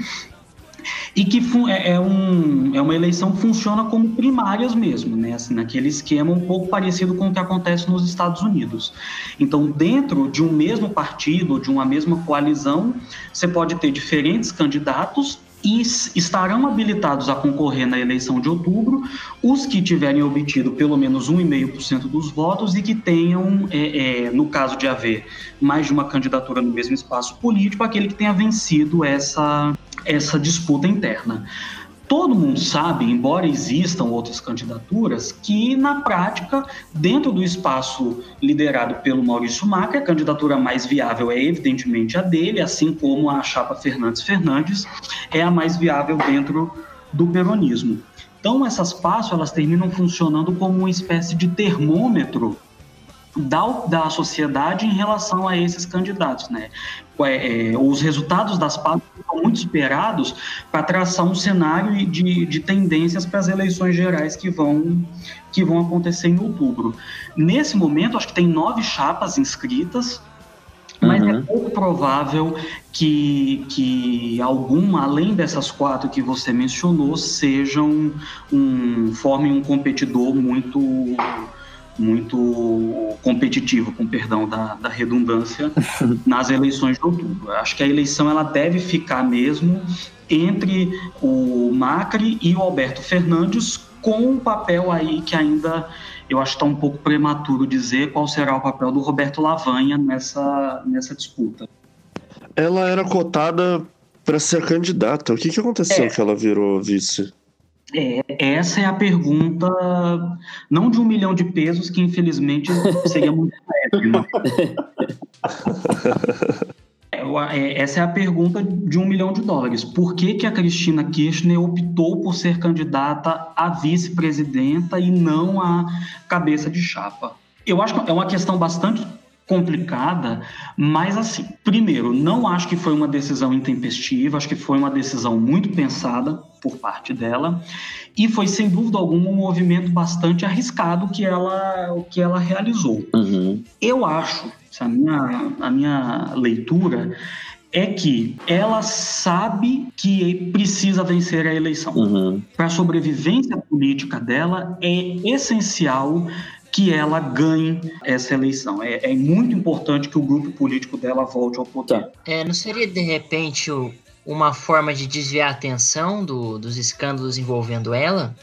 e que é, é, um, é uma eleição que funciona como primárias mesmo, né? Assim, naquele esquema um pouco parecido com o que acontece nos Estados Unidos. Então, dentro de um mesmo partido, de uma mesma coalizão, você pode ter diferentes candidatos e estarão habilitados a concorrer na eleição de outubro os que tiverem obtido pelo menos 1,5% dos votos e que tenham, é, é, no caso de haver mais de uma candidatura no mesmo espaço político, aquele que tenha vencido essa, essa disputa interna todo mundo sabe, embora existam outras candidaturas, que na prática, dentro do espaço liderado pelo Maurício Macri, a candidatura mais viável é evidentemente a dele, assim como a chapa Fernandes Fernandes é a mais viável dentro do peronismo. Então essas passos elas terminam funcionando como uma espécie de termômetro da, da sociedade em relação a esses candidatos, né? É, é, os resultados das pautas são muito esperados para traçar um cenário de, de tendências para as eleições gerais que vão, que vão acontecer em outubro. Nesse momento, acho que tem nove chapas inscritas, mas é uhum. é pouco provável que, que alguma, além dessas quatro que você mencionou, sejam um, formem um competidor muito muito competitivo, com perdão da, da redundância, *laughs* nas eleições de outubro. Acho que a eleição ela deve ficar mesmo entre o Macri e o Alberto Fernandes, com um papel aí que ainda eu acho que está um pouco prematuro dizer qual será o papel do Roberto Lavanha nessa, nessa disputa. Ela era cotada para ser candidata. O que, que aconteceu é. que ela virou vice? É, essa é a pergunta, não de um milhão de pesos, que infelizmente seria muito leve. Né? *laughs* É, é, essa é a pergunta de um milhão de dólares. Por que, que a Cristina Kirchner optou por ser candidata a vice-presidenta e não a cabeça de chapa? Eu acho que é uma questão bastante complicada, mas assim, primeiro, não acho que foi uma decisão intempestiva, acho que foi uma decisão muito pensada por parte dela e foi sem dúvida alguma um movimento bastante arriscado que ela que ela realizou. Uhum. Eu acho, a minha a minha leitura é que ela sabe que precisa vencer a eleição. Uhum. Para a sobrevivência política dela, é essencial que ela ganhe essa eleição. É, é, muito importante que o grupo político dela volte ao poder. É, não seria, de repente, uma forma de desviar a atenção do, dos escândalos envolvendo ela?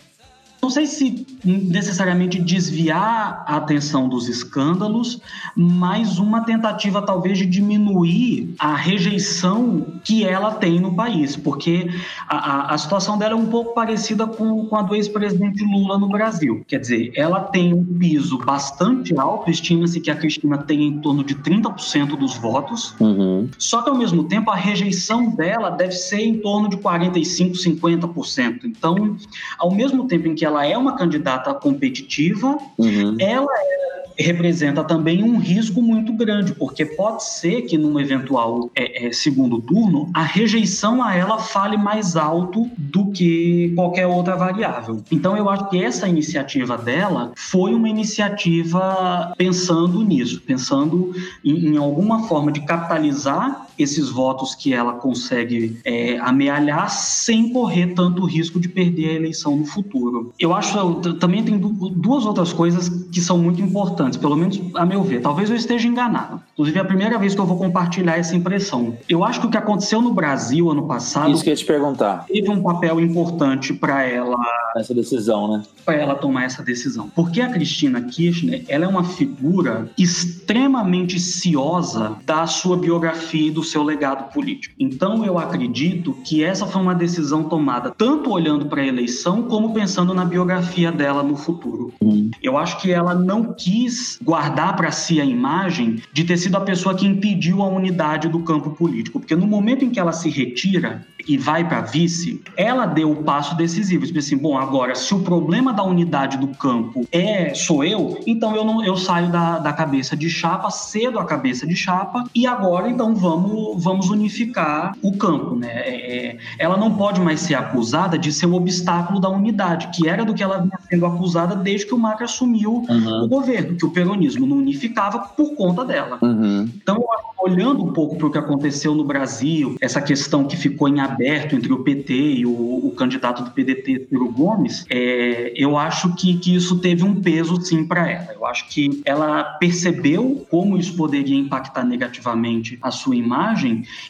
Não sei se necessariamente desviar a atenção dos escândalos, mas uma tentativa talvez de diminuir a rejeição que ela tem no país, porque a, a, situação dela é um pouco parecida com, com a do ex-presidente Lula no Brasil. Quer dizer, ela tem um piso bastante alto, estima-se que a Cristina tem em torno de 30% dos votos, uhum. só que ao mesmo tempo a rejeição dela deve ser em torno de 45%, 50%. Então, ao mesmo tempo em que ela é uma candidata competitiva, uhum. ela é representa também um risco muito grande, porque pode ser que num eventual é, é, segundo turno a rejeição a ela fale mais alto do que qualquer outra variável. Então eu acho que essa iniciativa dela foi uma iniciativa pensando nisso, pensando em, em alguma forma de capitalizar esses votos que ela consegue é, amealhar sem correr tanto risco de perder a eleição no futuro. Eu acho também tem duas outras coisas que são muito importantes pelo menos a meu ver. Talvez eu esteja enganado. Inclusive, é a primeira vez que eu vou compartilhar essa impressão. Eu acho que o que aconteceu no Brasil ano passado. Isso que eu ia te perguntar. Teve um papel importante para ela. Essa decisão, né? Para ela tomar essa decisão. Porque a Cristina Kirchner, ela é uma figura extremamente ciosa da sua biografia e do seu legado político. Então, eu acredito que essa foi uma decisão tomada tanto olhando para a eleição como pensando na biografia dela no futuro. Hum. Eu acho que ela não quis guardar para si a imagem de ter sido a pessoa que impediu a unidade do campo político, porque no momento em que ela se retira e vai para vice, ela deu o passo decisivo. Tipo assim, bom, agora se o problema da unidade do campo é sou eu, então eu não eu saio da, da cabeça de chapa, cedo a cabeça de chapa e agora então vamos vamos unificar o campo, né? É, é ela não pode mais ser acusada de ser o obstáculo da unidade, que era do que ela vinha sendo acusada desde que o Macri assumiu uhum. o governo, que o peronismo não unificava por conta dela. Uhum. Então, olhando um pouco para o que aconteceu no Brasil, essa questão que ficou em aberto entre o PT e o, o candidato do PDT, Ciro Gomes, é, eu acho que, que isso teve um peso sim para ela. Eu acho que ela percebeu como isso poderia impactar negativamente a sua imagem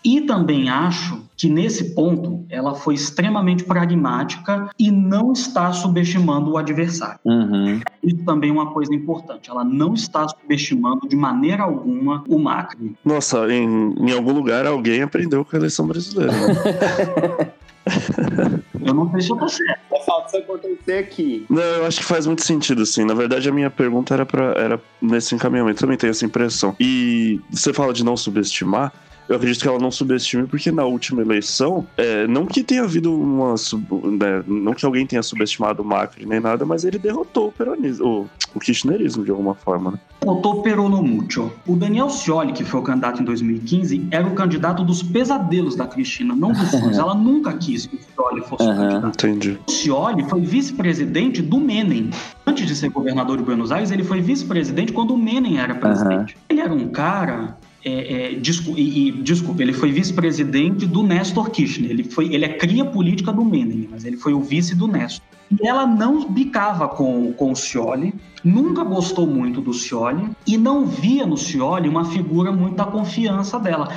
e também acho que nesse ponto ela foi extremamente pragmática e não está subestimando o adversário. Uhum. Isso também é uma coisa importante. Ela não está subestimando de maneira alguma o Macri. Nossa, em, em algum lugar alguém aprendeu com a eleição brasileira. Né? *laughs* eu não sei se eu tô certo. É falta isso acontecer aqui. Não, eu acho que faz muito sentido, sim. Na verdade, a minha pergunta era, pra, era nesse encaminhamento. Também tenho essa impressão. E você fala de não subestimar eu acredito que ela não subestime, porque na última eleição, é, não que tenha havido uma. Né, não que alguém tenha subestimado o Macri nem nada, mas ele derrotou o peronismo, o, o kirchnerismo de alguma forma, né? Derrotou Peronomútil. O Daniel Scioli, que foi o candidato em 2015, era o candidato dos pesadelos da Cristina, não dos *laughs* sonhos. Ela nunca quis que o Scioli fosse uhum, o candidato. Entendi. O Scioli foi vice-presidente do Menem. Antes de ser governador de Buenos Aires, ele foi vice-presidente quando o Menem era presidente. Uhum. Ele era um cara é, é, e, e, desculpa, ele foi vice-presidente do Néstor Kirchner. Ele, foi, ele é cria política do Menem, mas ele foi o vice do Néstor. E ela não bicava com, com o Scioli, nunca gostou muito do Scioli e não via no Scioli uma figura muito da confiança dela.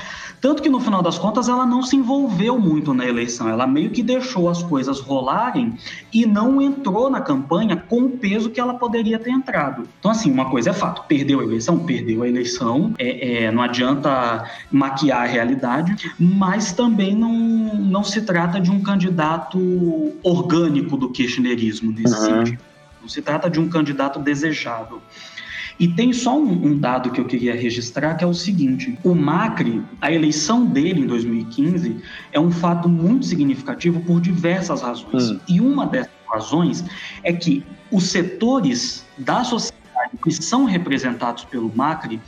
Tanto que no final das contas ela não se envolveu muito na eleição, ela meio que deixou as coisas rolarem e não entrou na campanha com o peso que ela poderia ter entrado. Então, assim, uma coisa é fato: perdeu a eleição, perdeu a eleição, é, é, não adianta maquiar a realidade, mas também não, não se trata de um candidato orgânico do kirchnerismo nesse uhum. sentido. Não se trata de um candidato desejado. E tem só um, um, dado que eu queria registrar, que é o seguinte: o Macri, a eleição dele em 2015 é um fato muito significativo por diversas razões. Hum. E uma dessas razões é que os setores da sociedade que são representados pelo Macri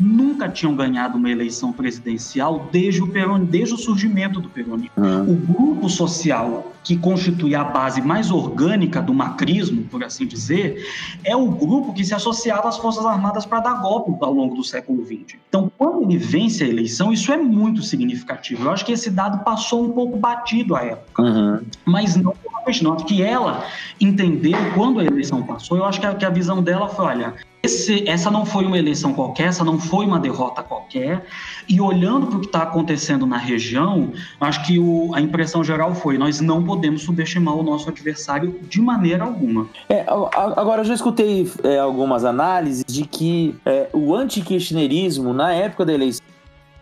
nunca tinham ganhado uma eleição presidencial desde o, peron, desde o surgimento do peronismo. Uhum. O grupo social que constitui a base mais orgânica do macrismo, por assim dizer, é o grupo que se associava às Forças Armadas para dar golpe ao longo do século XX. Então, quando ele vence a eleição, isso é muito significativo. Eu acho que esse dado passou um pouco batido à época, uhum. mas não não, que ela entendeu quando a eleição passou, eu acho que a, que a visão dela foi, olha, esse, essa não foi uma eleição qualquer, essa não foi uma derrota qualquer. E olhando para o que está acontecendo na região, acho que o, a impressão geral foi: nós não podemos subestimar o nosso adversário de maneira alguma. É, agora, eu já escutei é, algumas análises de que é, o anti-kirchnerismo, na época da eleição,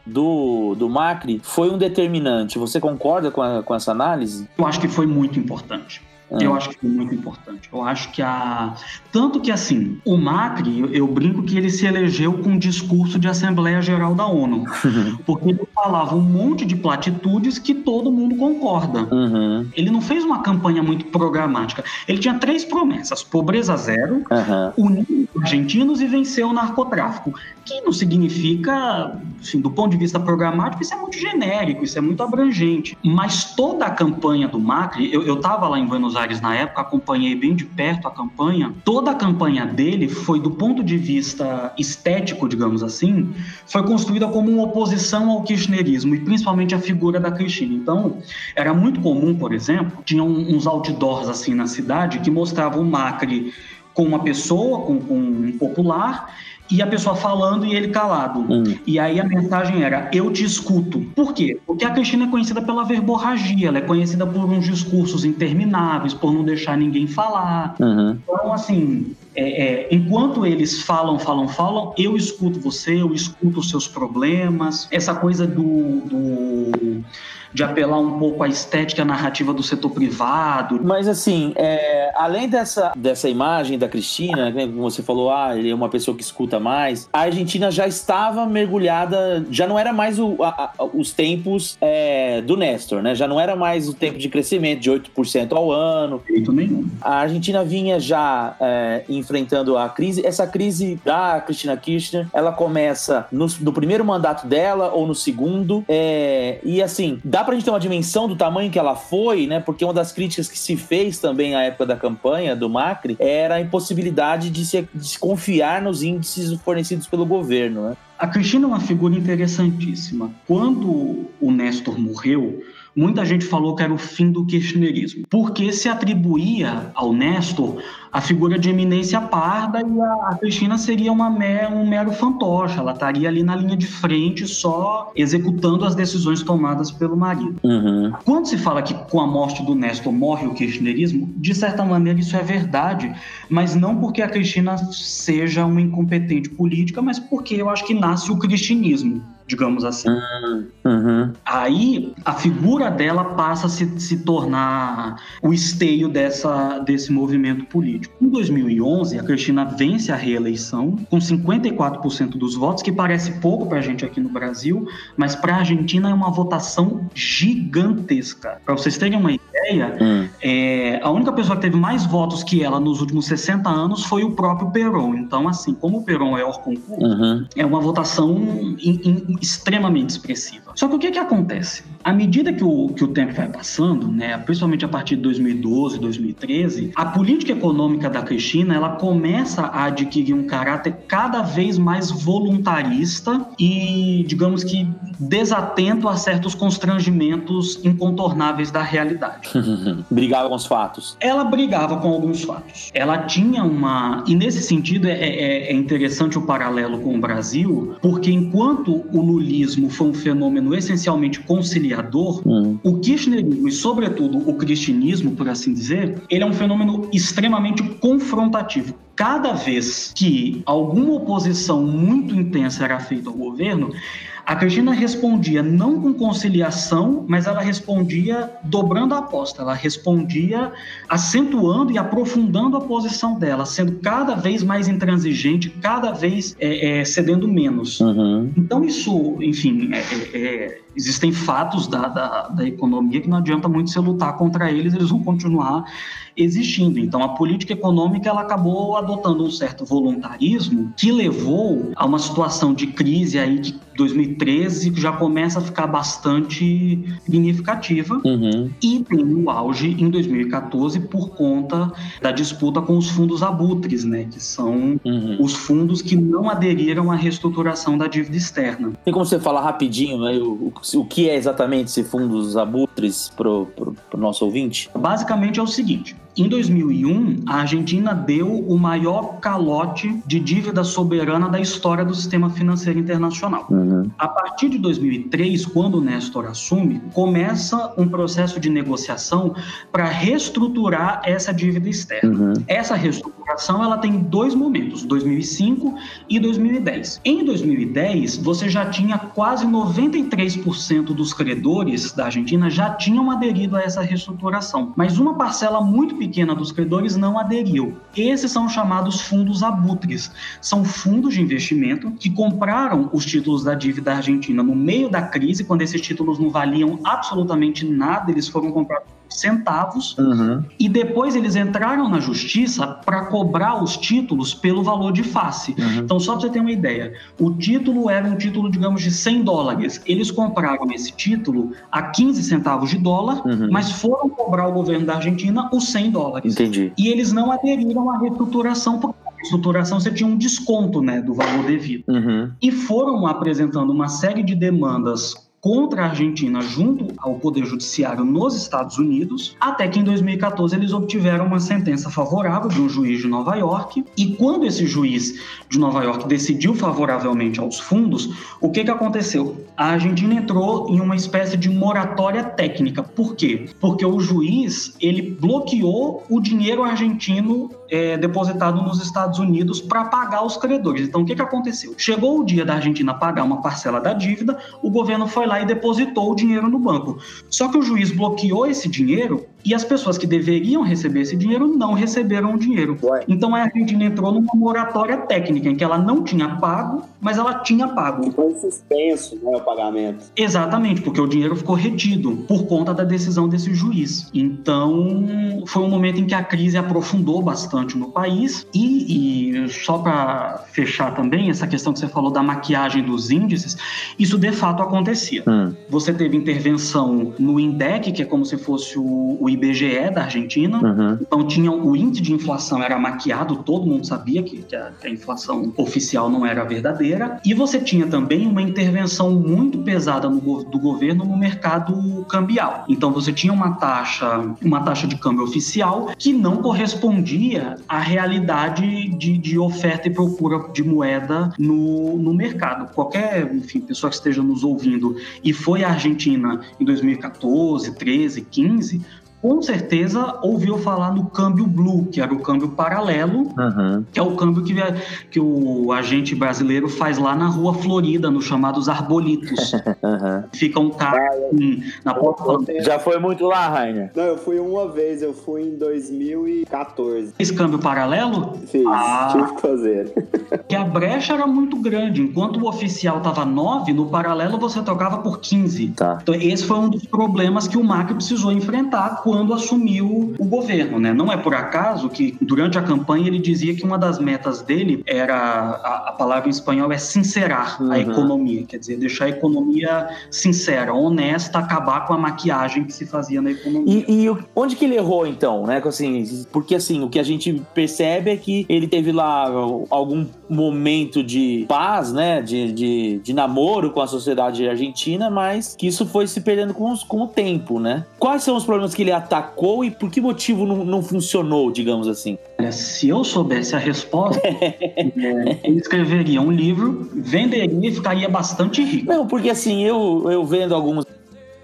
do, do Macri foi um determinante. Você concorda com, a, com essa análise? Eu acho que foi muito importante. É. Eu acho que foi muito importante. Eu acho que a. Tanto que, assim, o Macri, eu, eu brinco que ele se elegeu com um discurso de Assembleia Geral da ONU. *laughs* porque ele falava um monte de platitudes que todo mundo concorda. Uhum. Ele não fez uma campanha muito programática. Ele tinha três promessas: pobreza zero, uhum. unir argentinos e vencer o narcotráfico. Que não significa, assim, do ponto de vista programático, isso é muito genérico, isso é muito abrangente. Mas toda a campanha do Macri, eu estava lá em Buenos Aires na época, acompanhei bem de perto a campanha. Toda a campanha dele foi, do ponto de vista estético, digamos assim, foi construída como uma oposição ao kirchnerismo e principalmente a figura da Cristina. Então, era muito comum, por exemplo, tinha uns outdoors assim na cidade que mostravam o Macri com uma pessoa, com, com um popular, e a pessoa falando e ele calado. Hum. E aí a mensagem era: Eu te escuto. Por quê? Porque a Cristina é conhecida pela verborragia, ela é conhecida por uns discursos intermináveis, por não deixar ninguém falar. Uhum. Então, assim, é, é, enquanto eles falam, falam, falam, eu escuto você, eu escuto os seus problemas. Essa coisa do, do de apelar um pouco à estética narrativa do setor privado. Mas assim, é, além dessa, dessa imagem da Cristina, né, como você falou, ah, ele é uma pessoa que escuta mais, a Argentina já estava mergulhada, já não era mais o, a, a, os tempos é, do Néstor, né? Já não era mais o tempo de crescimento de 8% ao ano. Jeito nenhum. A Argentina vinha já é, enfrentando a crise. Essa crise da Cristina Kirchner, ela começa no, no primeiro mandato dela ou no segundo. É, e assim, dá pra gente ter uma dimensão do tamanho que ela foi, né? Porque uma das críticas que se fez também à época da campanha do Macri era a impossibilidade de se, de se confiar nos índices fornecidos pelo governo, né? A Cristina é uma figura interessantíssima. Quando o Néstor morreu, muita gente falou que era o fim do kirchnerismo, porque se atribuía ao Néstor a figura de eminência parda e a, Cristina seria uma mer, um mero fantoche, ela estaria ali na linha de frente só executando as decisões tomadas pelo marido. Uhum. Quando se fala que com a morte do Néstor morre o kirchnerismo, de certa maneira isso é verdade, mas não porque a Cristina seja uma incompetente política, mas porque eu acho que nasce o cristianismo digamos assim. Uhum. Aí a figura dela passa a se, se tornar o esteio dessa, desse movimento político. Em 2011, a Cristina vence a reeleição com 54% dos votos, que parece pouco para a gente aqui no Brasil, mas para a Argentina é uma votação gigantesca. Para vocês terem uma ideia, uhum. é, a única pessoa que teve mais votos que ela nos últimos 60 anos foi o próprio Perón. Então, assim, como o Perón é Orconcourt, uhum. é uma votação in, in, extremamente expressiva. Só que o que, que acontece? À medida que o, que o tempo vai passando, né, principalmente a partir de 2012, 2013, a política econômica da Cristina ela começa a adquirir um caráter cada vez mais voluntarista e, digamos que, desatento a certos constrangimentos incontornáveis da realidade. *laughs* brigava com os fatos. Ela brigava com alguns fatos. Ela tinha uma. E nesse sentido é, é, é interessante o paralelo com o Brasil, porque enquanto o lulismo foi um fenômeno essencialmente conciliador, hum. o kirchnerismo e, sobretudo, o cristianismo, por assim dizer, ele é um fenômeno extremamente confrontativo cada vez que alguma oposição muito intensa era feita ao governo, a Cristina respondia não com conciliação, mas ela respondia dobrando a aposta, ela respondia acentuando e aprofundando a posição dela, sendo cada vez mais intransigente, cada vez é, é, cedendo menos. Uhum. Então, isso, enfim, é, é, é existem fatos da, da, da economia que não adianta muito você lutar contra eles, eles vão continuar existindo. Então, a política econômica ela acabou adotando um certo voluntarismo que levou a uma situação de crise aí de 2013 que já começa a ficar bastante significativa uhum. e tem o auge em 2014 por conta da disputa com os fundos abutres, né, que são uhum. os fundos que não aderiram à reestruturação da dívida externa. Tem como você falar rapidinho né, o, o que é exatamente esse fundos abutres para o nosso ouvinte? Basicamente é o seguinte: em 2001, a Argentina deu o maior calote de dívida soberana da história do sistema financeiro internacional. Uhum. A partir de 2003, quando o Néstor assume, começa um processo de negociação para reestruturar essa dívida externa. Uhum. Essa reestruturação ela tem dois momentos, 2005 e 2010. Em 2010, você já tinha quase 93% dos credores da Argentina já tinham aderido a essa reestruturação, mas uma parcela muito pequena dos credores não aderiu. Esses são chamados fundos abutres. São fundos de investimento que compraram os títulos da dívida argentina no meio da crise, quando esses títulos não valiam absolutamente nada, eles foram comprados centavos uhum. e depois eles entraram na justiça para cobrar os títulos pelo valor de face. Uhum. Então, só para você ter uma ideia, o título era um título, digamos, de 100 dólares. Eles compraram esse título a 15 centavos de dólar, uhum. mas foram cobrar ao governo da Argentina os 100 dólares. Entendi. E eles não aderiram à reestruturação porque estruturação você tinha um desconto né, do valor devido. Uhum. E foram apresentando uma série de demandas contra a Argentina junto ao Poder Judiciário nos Estados Unidos, até que em 2014 eles obtiveram uma sentença favorável de um juiz de Nova York. E quando esse juiz de Nova York decidiu favoravelmente aos fundos, o que, que aconteceu? A Argentina entrou em uma espécie de moratória técnica. Por quê? Porque o juiz ele bloqueou o dinheiro argentino é, depositado nos Estados Unidos para pagar os credores. Então, o que, que aconteceu? Chegou o dia da Argentina pagar uma parcela da dívida, o governo foi lá e depositou o dinheiro no banco. Só que o juiz bloqueou esse dinheiro e as pessoas que deveriam receber esse dinheiro não receberam o dinheiro. Ué. Então a Argentina entrou numa moratória técnica em que ela não tinha pago, mas ela tinha pago. Foi suspenso né, o pagamento. Exatamente, porque o dinheiro ficou retido por conta da decisão desse juiz. Então foi um momento em que a crise aprofundou bastante no país e, e só para fechar também essa questão que você falou da maquiagem dos índices, isso de fato acontecia. Hum. Você teve intervenção no INDEC, que é como se fosse o, o IBGE da Argentina. Uhum. Então tinha o índice de inflação era maquiado, todo mundo sabia que, que, a, que, a, inflação oficial não era verdadeira. E você tinha também uma intervenção muito pesada no, do governo no mercado cambial. Então você tinha uma taxa, uma taxa de câmbio oficial que não correspondia à realidade de, de oferta e procura de moeda no, no mercado. Qualquer, enfim, pessoa que esteja nos ouvindo e foi à Argentina em 2014, 13, 15, com certeza ouviu falar no câmbio blue, que era o câmbio paralelo, uhum. que é o câmbio que, que o agente brasileiro faz lá na rua Florida, nos chamados arbolitos. *laughs* Uhum. Fica um cara assim, na porta. Já foi muito lá, Rainer? Não, eu fui uma vez, eu fui em 2014. Esse câmbio paralelo? Fiz, ah, tive que fazer. *laughs* que a brecha era muito grande. Enquanto o oficial tava 9, no paralelo você trocava por 15. Tá. Então, esse foi um dos problemas que o Macri precisou enfrentar quando assumiu o governo, né? Não é por acaso que durante a campanha ele dizia que uma das metas dele era a, a palavra em espanhol é sincerar uhum. a economia, quer dizer, deixar a economia sincera, honesta, acabar com a maquiagem que se fazia na economia. E, e onde que ele errou então, né? Assim, porque assim, o que a gente percebe é que ele teve lá algum momento de paz, né? De, de, de namoro com a sociedade argentina, mas que isso foi se perdendo com, os, com o tempo, né? Quais são os problemas que ele atacou e por que motivo não, não funcionou, digamos assim? Se eu soubesse a resposta, *laughs* é, eu escreveria um livro, venderia e ficaria bastante rico. Não, porque assim, eu, eu vendo alguns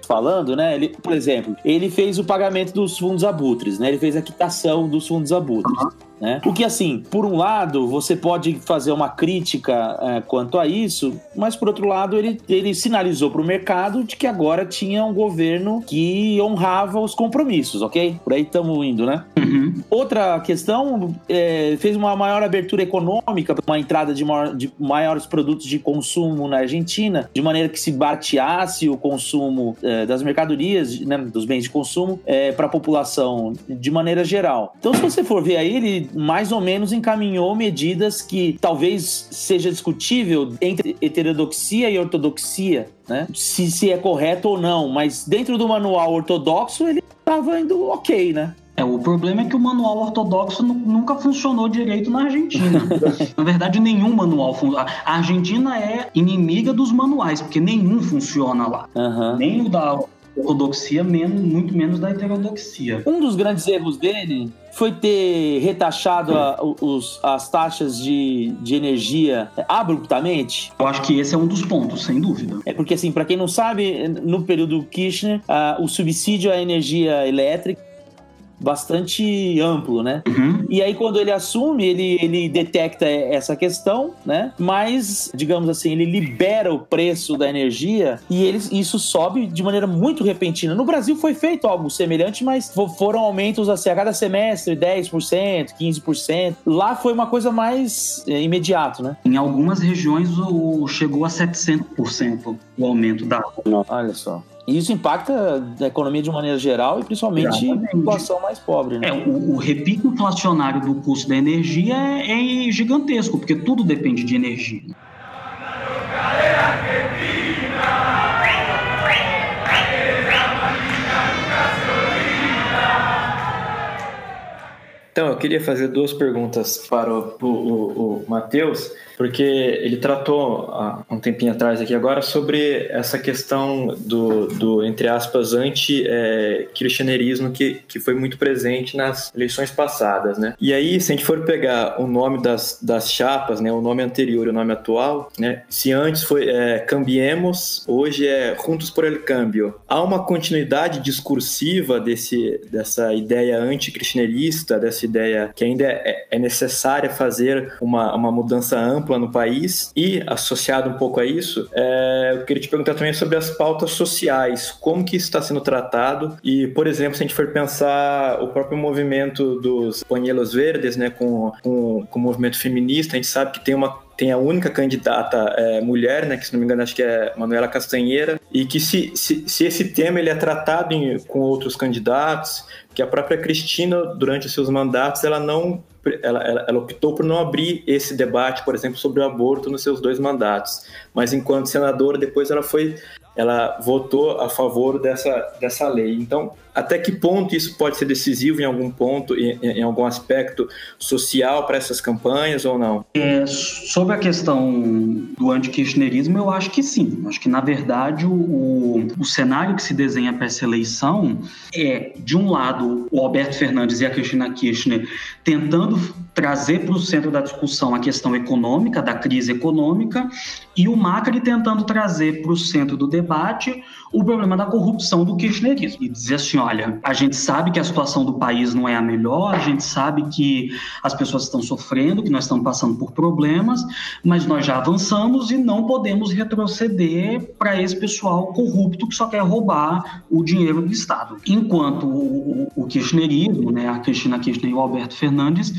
falando, né? Ele, por exemplo, ele fez o pagamento dos fundos abutres, né? Ele fez a quitação dos fundos abutres. Uhum. Né? O que, assim, por um lado, você pode fazer uma crítica é, quanto a isso, mas por outro lado, ele, ele sinalizou para o mercado de que agora tinha um governo que honrava os compromissos, ok? Por aí estamos indo, né? Uhum. Outra questão, é, fez uma maior abertura econômica, uma entrada de, maior, de, maiores produtos de consumo na Argentina, de maneira que se bateasse o consumo é, das mercadorias, né, dos bens de consumo, é, para a população de maneira geral. Então, se você for ver aí, ele mais ou menos encaminhou medidas que talvez seja discutível entre heterodoxia e ortodoxia, né? Se, se é correto ou não, mas dentro do manual ortodoxo ele estava indo ok, né? É, o problema é que o manual ortodoxo nunca funcionou direito na Argentina. *laughs* na verdade, nenhum manual funciona. A Argentina é inimiga dos manuais, porque nenhum funciona lá. Uhum. Nem o da ortodoxia, menos, muito menos da heterodoxia. Um dos grandes erros dele foi ter retaxado a, os, as taxas de, de energia abruptamente? Eu acho que esse é um dos pontos, sem dúvida. É porque, assim, para quem não sabe, no período Kirchner, uh, o subsídio à energia elétrica bastante amplo, né? Uhum. E aí quando ele assume, ele, ele detecta essa questão, né? Mas, digamos assim, ele libera o preço da energia e ele, isso sobe de maneira muito repentina. No Brasil foi feito algo semelhante, mas foram aumentos assim, a cada semestre, 10%, 15%. Lá foi uma coisa mais é, imediato, né? Em algumas regiões o, chegou a 700% o aumento da... Olha só. E isso impacta a economia de maneira geral e principalmente a população mais pobre. Né? É, o, o, repique inflacionário do custo da energia é, é gigantesco, porque tudo depende de energia. Então, eu queria fazer duas perguntas para o, o, o, o Matheus porque ele tratou há um tempinho atrás aqui agora sobre essa questão do, do entre aspas, anti-cristianerismo que, que foi muito presente nas eleições passadas, né? E aí, se a gente for pegar o nome das, das chapas, né, o nome anterior e o nome atual, né, se antes foi é, Cambiemos, hoje é Juntos por el Cambio. Há uma continuidade discursiva desse, dessa ideia anticristianerista, dessa ideia que ainda é, é necessária fazer uma, uma mudança ampla ampla no país e associado um pouco a isso, é, eu queria te perguntar também sobre as pautas sociais, como que isso está sendo tratado? E, por exemplo, se a gente for pensar o próprio movimento dos Panelos Verdes, né, com, com, com o movimento feminista, a gente sabe que tem uma tem a única candidata é, mulher, né, que se não me engano acho que é Manuela Castanheira, e que se, se, se esse tema ele é tratado em, com outros candidatos, que a própria Cristina, durante os seus mandatos, ela não ela, ela, ela, optou por não abrir esse debate, por exemplo, sobre o aborto nos seus dois mandatos. Mas enquanto senadora, depois ela foi, ela votou a favor dessa, dessa lei. Então, até que ponto isso pode ser decisivo em algum ponto, em, em algum aspecto social para essas campanhas ou não? É, sobre a questão do antikirchnerismo, eu acho que sim. Acho que, na verdade, o, o cenário que se desenha para essa eleição é, de um lado, o Alberto Fernandes e a Cristina Kirchner tentando trazer para o centro da discussão a questão econômica, da crise econômica, e o Macri tentando trazer para o centro do debate o problema da corrupção do kirchnerismo. E dizer assim, olha, a gente sabe que a situação do país não é a melhor, a gente sabe que as pessoas estão sofrendo, que nós estamos passando por problemas, mas nós já avançamos e não podemos retroceder para esse pessoal corrupto que só quer roubar o dinheiro do Estado. Enquanto o, o, o kirchnerismo, né, a Cristina Kirchner e o Alberto Fernandes,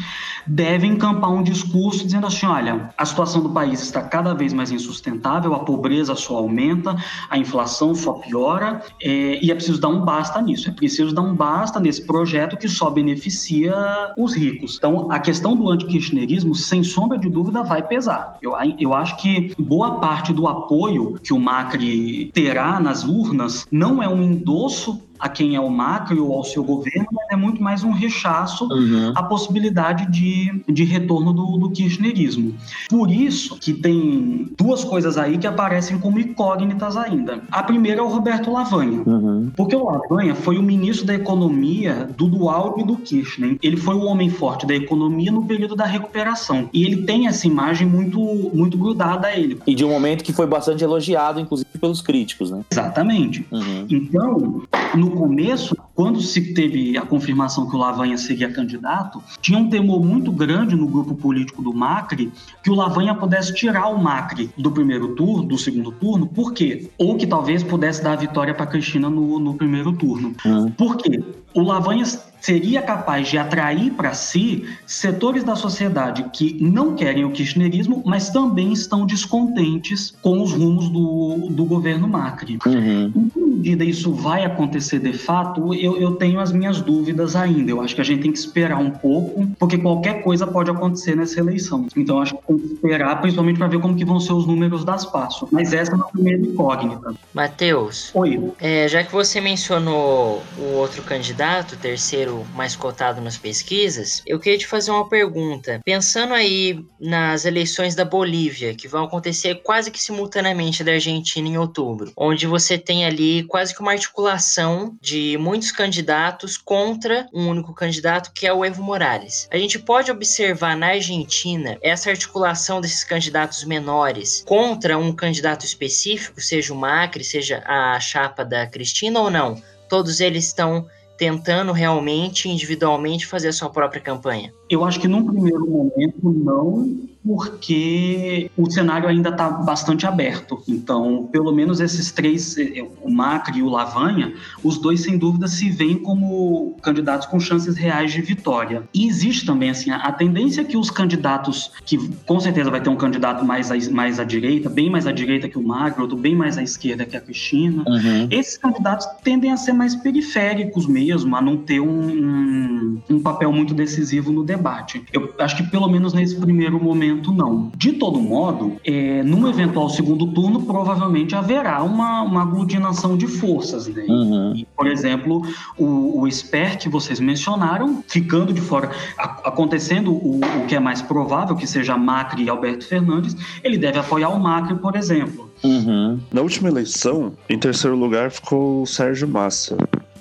devem encampar um discurso dizendo assim, olha, a situação do país está cada vez mais insustentável, a pobreza só aumenta, a inflação só piora é, e é preciso dar um basta nisso. Preciso dar um basta nesse projeto que só beneficia os ricos. Então, a questão do antikirchnerismo, sem sombra de dúvida, vai pesar. Eu, eu acho que boa parte do apoio que o Macri terá nas urnas não é um endosso a quem é o Macri ou ao seu governo, mas é muito mais um rechaço uhum. à possibilidade de, de retorno do, do kirchnerismo. Por isso que tem duas coisas aí que aparecem como incógnitas ainda. A primeira é o Roberto Lavanha, uhum. porque o Lavanha foi o ministro da Economia do Dual e do Kirchner. Ele foi o homem forte da economia no período da recuperação. E ele tem essa imagem muito, muito grudada a ele. E de um momento que foi bastante elogiado, inclusive pelos críticos, né? Exatamente. Uhum. Então, no começo, quando se teve a confirmação que o Lavanha seria candidato, tinha um temor muito grande no grupo político do Macri que o Lavanha pudesse tirar o Macri do primeiro turno, do segundo turno, por quê? Ou que talvez pudesse dar a vitória para Cristina no, no primeiro turno. Uhum. Por quê? O Lavanha seria capaz de atrair para si setores da sociedade que não querem o kirchnerismo, mas também estão descontentes com os rumos do, do governo Macri. Uhum. Em que medida isso vai acontecer de fato, eu, eu tenho as minhas dúvidas ainda. Eu acho que a gente tem que esperar um pouco, porque qualquer coisa pode acontecer nessa eleição. Então, acho que tem que esperar, principalmente para ver como que vão ser os números das passos. Mas essa é a primeira incógnita. Matheus. Oi. É, já que você mencionou o outro candidato, o terceiro mais cotado nas pesquisas, eu queria te fazer uma pergunta. Pensando aí nas eleições da Bolívia, que vão acontecer quase que simultaneamente da Argentina em outubro, onde você tem ali quase que uma articulação de muitos candidatos contra um único candidato, que é o Evo Morales. A gente pode observar na Argentina essa articulação desses candidatos menores contra um candidato específico, seja o Macri, seja a chapa da Cristina ou não? Todos eles estão tentando realmente, individualmente, fazer a sua própria campanha? Eu acho que num primeiro momento não, porque o cenário ainda está bastante aberto. Então, pelo menos esses três, eh, o Macri e o Lavanha, os dois sem dúvida se veem como candidatos com chances reais de vitória. E existe também assim a tendência que os candidatos, que com certeza vai ter um candidato mais à, mais à direita, bem mais à direita que o Macri, outro bem mais à esquerda que a Cristina, uhum. esses candidatos tendem a ser mais periféricos mesmo, a não ter um, um, um papel muito decisivo no debate. Eu acho que pelo menos nesse primeiro momento momento, não. De todo modo, é, num eventual segundo turno, provavelmente haverá uma, uma aglutinação de forças. Né? Uhum. E, por exemplo, o, o SPER que vocês mencionaram, ficando de fora, a, acontecendo o, o que é mais provável, que seja Macri e Alberto Fernandes, ele deve apoiar o Macri, por exemplo. Uhum. Na última eleição, em terceiro lugar ficou o Sérgio Massa.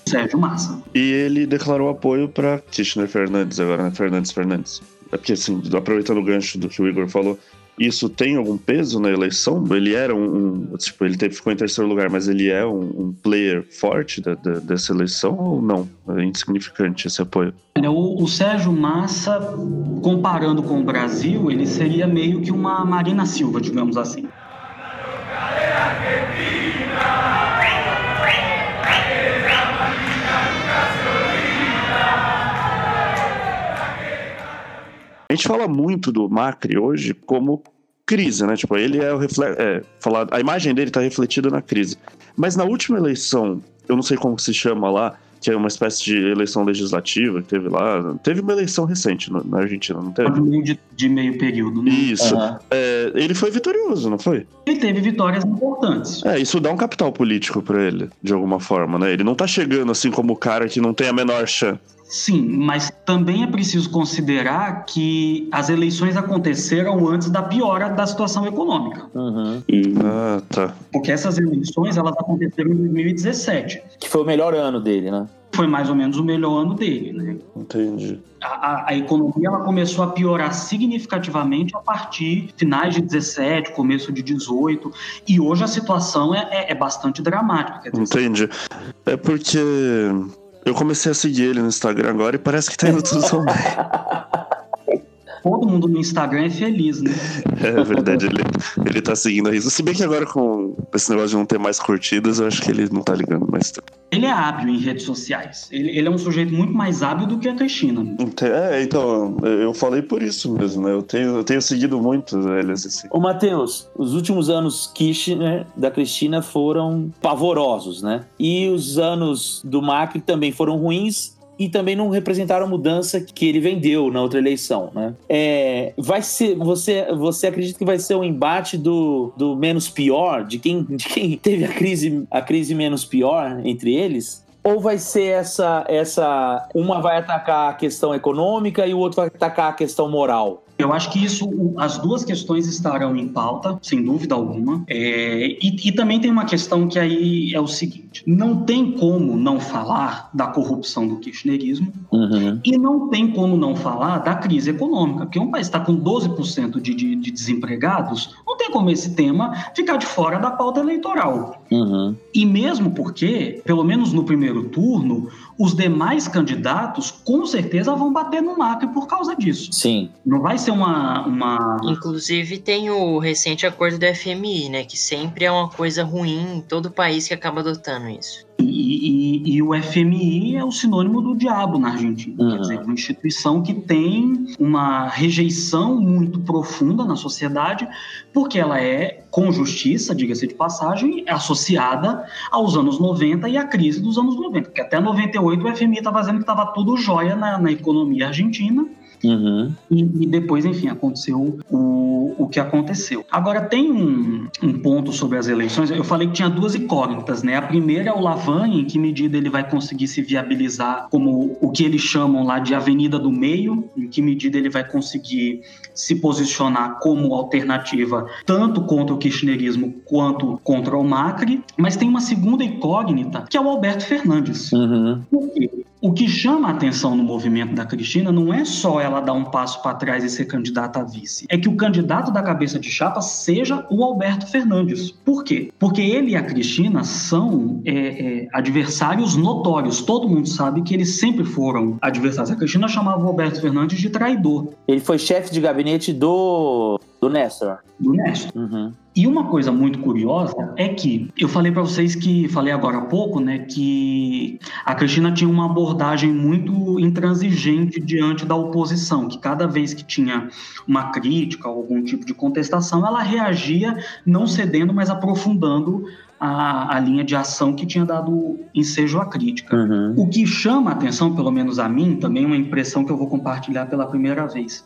Sérgio Massa. E ele declarou apoio para Kirchner Fernandes, agora, né? Fernandes Fernandes. É porque, assim, aproveitando o gancho do que o Igor falou, isso tem algum peso na eleição? Ele era um. um tipo, ele teve, ficou em terceiro lugar, mas ele é um, um player forte da, da, dessa eleição ou não? É insignificante esse apoio? O, o, Sérgio Massa, comparando com o Brasil, ele seria meio que uma Marina Silva, digamos assim. A gente fala muito do Macri hoje como crise, né? Tipo, ele é o reflexo. É, a imagem dele está refletida na crise. Mas na última eleição, eu não sei como se chama lá, que é uma espécie de eleição legislativa que teve lá. Teve uma eleição recente na Argentina, não teve? De, de meio período, né? Isso. Uhum. É, ele foi vitorioso, não foi? Ele teve vitórias importantes. É, isso dá um capital político para ele, de alguma forma, né? Ele não tá chegando assim como o cara que não tem a menor chance. Sim, mas também é preciso considerar que as eleições aconteceram antes da piora da situação econômica. Uhum. Ah, tá. Porque essas eleições elas aconteceram em 2017. Que foi o melhor ano dele, né? Foi mais ou menos o melhor ano dele, né? Entendi. A, a, a economia ela começou a piorar significativamente a partir finais de 17, começo de 18, e hoje a situação é, é, é bastante dramática. Dizer, Entendi. É porque eu comecei a seguir ele no Instagram agora e parece que tá indo tudo tão *laughs* bem. Todo mundo no Instagram é feliz, né? É verdade, ele, ele tá seguindo a isso. Se bem que agora com esse negócio de não ter mais curtidas, eu acho que ele não tá ligando mais. Ele é hábil em redes sociais. Ele, ele é um sujeito muito mais hábil do que a Cristina. É, então, eu falei por isso mesmo, né? Eu tenho, eu tenho seguido muito eles. Assim. Ô, Matheus, os últimos anos Kirchner da Cristina foram pavorosos, né? E os anos do Macri também foram ruins e também não representaram a mudança que ele vendeu na outra eleição, né? É, vai ser, você, você acredita que vai ser um embate do, do menos pior, de quem, *laughs* de quem teve a crise, a crise menos pior entre eles? Ou vai ser essa, essa. Uma vai atacar a questão econômica e o outro vai atacar a questão moral? Eu acho que isso, as duas questões estarão em pauta, sem dúvida alguma. É, e, e, também tem uma questão que aí é o seguinte: não tem como não falar da corrupção do kirchnerismo uhum. e não tem como não falar da crise econômica, porque um país está com 12% de, de, de, desempregados, não tem como esse tema ficar de fora da pauta eleitoral. Uhum. E mesmo porque, pelo menos no primeiro turno, os demais candidatos com certeza vão bater no Macri por causa disso. Sim. Não vai ser uma, uma. Inclusive tem o recente acordo do FMI, né? Que sempre é uma coisa ruim em todo país que acaba adotando isso. E, e, e, o FMI é o sinônimo do diabo na Argentina. Uhum. Quer dizer, uma instituição que tem uma rejeição muito profunda na sociedade, porque ela é, com justiça, diga-se de passagem, associada aos anos 90 e à crise dos anos 90. Porque até 98 o FMI estava dizendo que estava tudo jóia na, na economia argentina Uhum. E, e, depois, enfim, aconteceu o, o que aconteceu. Agora, tem um, um ponto sobre as eleições. Eu falei que tinha duas incógnitas, né? A primeira é o Lavani, em que medida ele vai conseguir se viabilizar como o que eles chamam lá de Avenida do Meio, em que medida ele vai conseguir se posicionar como alternativa tanto contra o kirchnerismo quanto contra o Macri. Mas tem uma segunda incógnita, que é o Alberto Fernandes. Uhum. Por quê? O que chama a atenção no movimento da Cristina não é só ela dar um passo para trás e ser candidata a vice, é que o candidato da cabeça de chapa seja o Alberto Fernandes. Por quê? Porque ele e a Cristina são é, é, adversários notórios. Todo mundo sabe que eles sempre foram adversários. A Cristina chamava o Alberto Fernandes de traidor. Ele foi chefe de gabinete do do Néstor. Do Néstor. Uhum. E uma coisa muito curiosa é que eu falei para vocês que falei agora há pouco, né, que a Cristina tinha uma abordagem muito intransigente diante da oposição, que cada vez que tinha uma crítica ou algum tipo de contestação, ela reagia não cedendo, mas aprofundando a, a, linha de ação que tinha dado ensejo à crítica. Uhum. O que chama a atenção, pelo menos a mim, também é uma impressão que eu vou compartilhar pela primeira vez,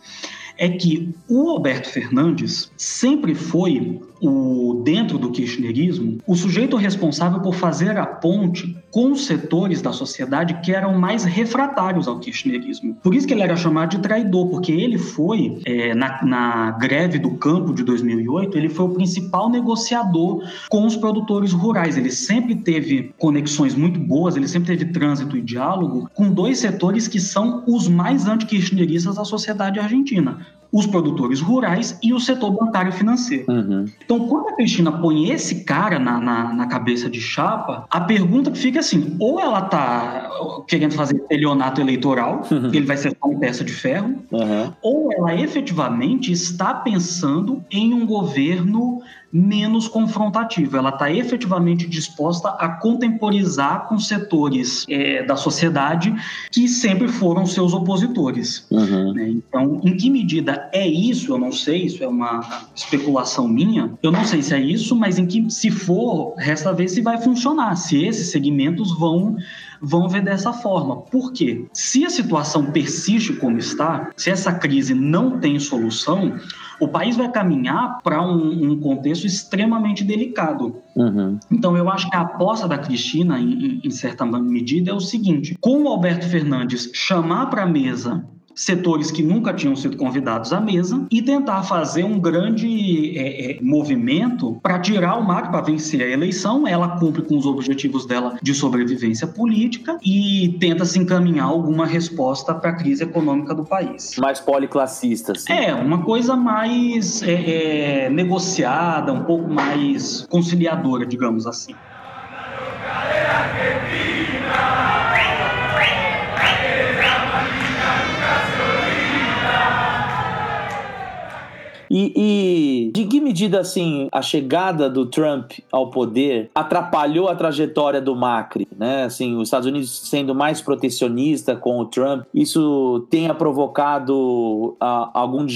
é que o Alberto Fernandes sempre foi o dentro do kirchnerismo o sujeito responsável por fazer a ponte com os setores da sociedade que eram mais refratários ao kirchnerismo. Por isso que ele era chamado de traidor, porque ele foi, é, na, na greve do campo de 2008, ele foi o principal negociador com os produtores rurais. Ele sempre teve conexões muito boas, ele sempre teve trânsito e diálogo com dois setores que são os mais anti-kirchneristas da sociedade argentina os produtores rurais e o setor bancário financeiro. Uhum. Então, quando a Cristina põe esse cara na, na, na, cabeça de chapa, a pergunta que fica assim: ou ela está querendo fazer estelionato eleitoral, uhum. ele vai ser uma peça de ferro, uhum. ou ela efetivamente está pensando em um governo menos confrontativa. Ela está efetivamente disposta a contemporizar com setores é, da sociedade que sempre foram seus opositores. Uhum. Né? Então, em que medida é isso? Eu não sei, isso é uma especulação minha. Eu não sei se é isso, mas em que, se for, resta ver se vai funcionar, se esses segmentos vão vão ver dessa forma. Por quê? Se a situação persiste como está, se essa crise não tem solução, o país vai caminhar para um, um, contexto extremamente delicado. Uhum. Então, eu acho que a aposta da Cristina, em, em certa medida, é o seguinte: com o Alberto Fernandes chamar para a mesa setores que nunca tinham sido convidados à mesa e tentar fazer um grande é, é, movimento para tirar o MAC para vencer a eleição. Ela cumpre com os objetivos dela de sobrevivência política e tenta se encaminhar alguma resposta para a crise econômica do país. Mais policlassista, sim. É, uma coisa mais é, é negociada, um pouco mais conciliadora, digamos assim. E, e, de que medida, assim, a chegada do Trump ao poder atrapalhou a trajetória do Macri, né? Assim, os Estados Unidos sendo mais protecionista com o Trump, isso tenha provocado uh, algum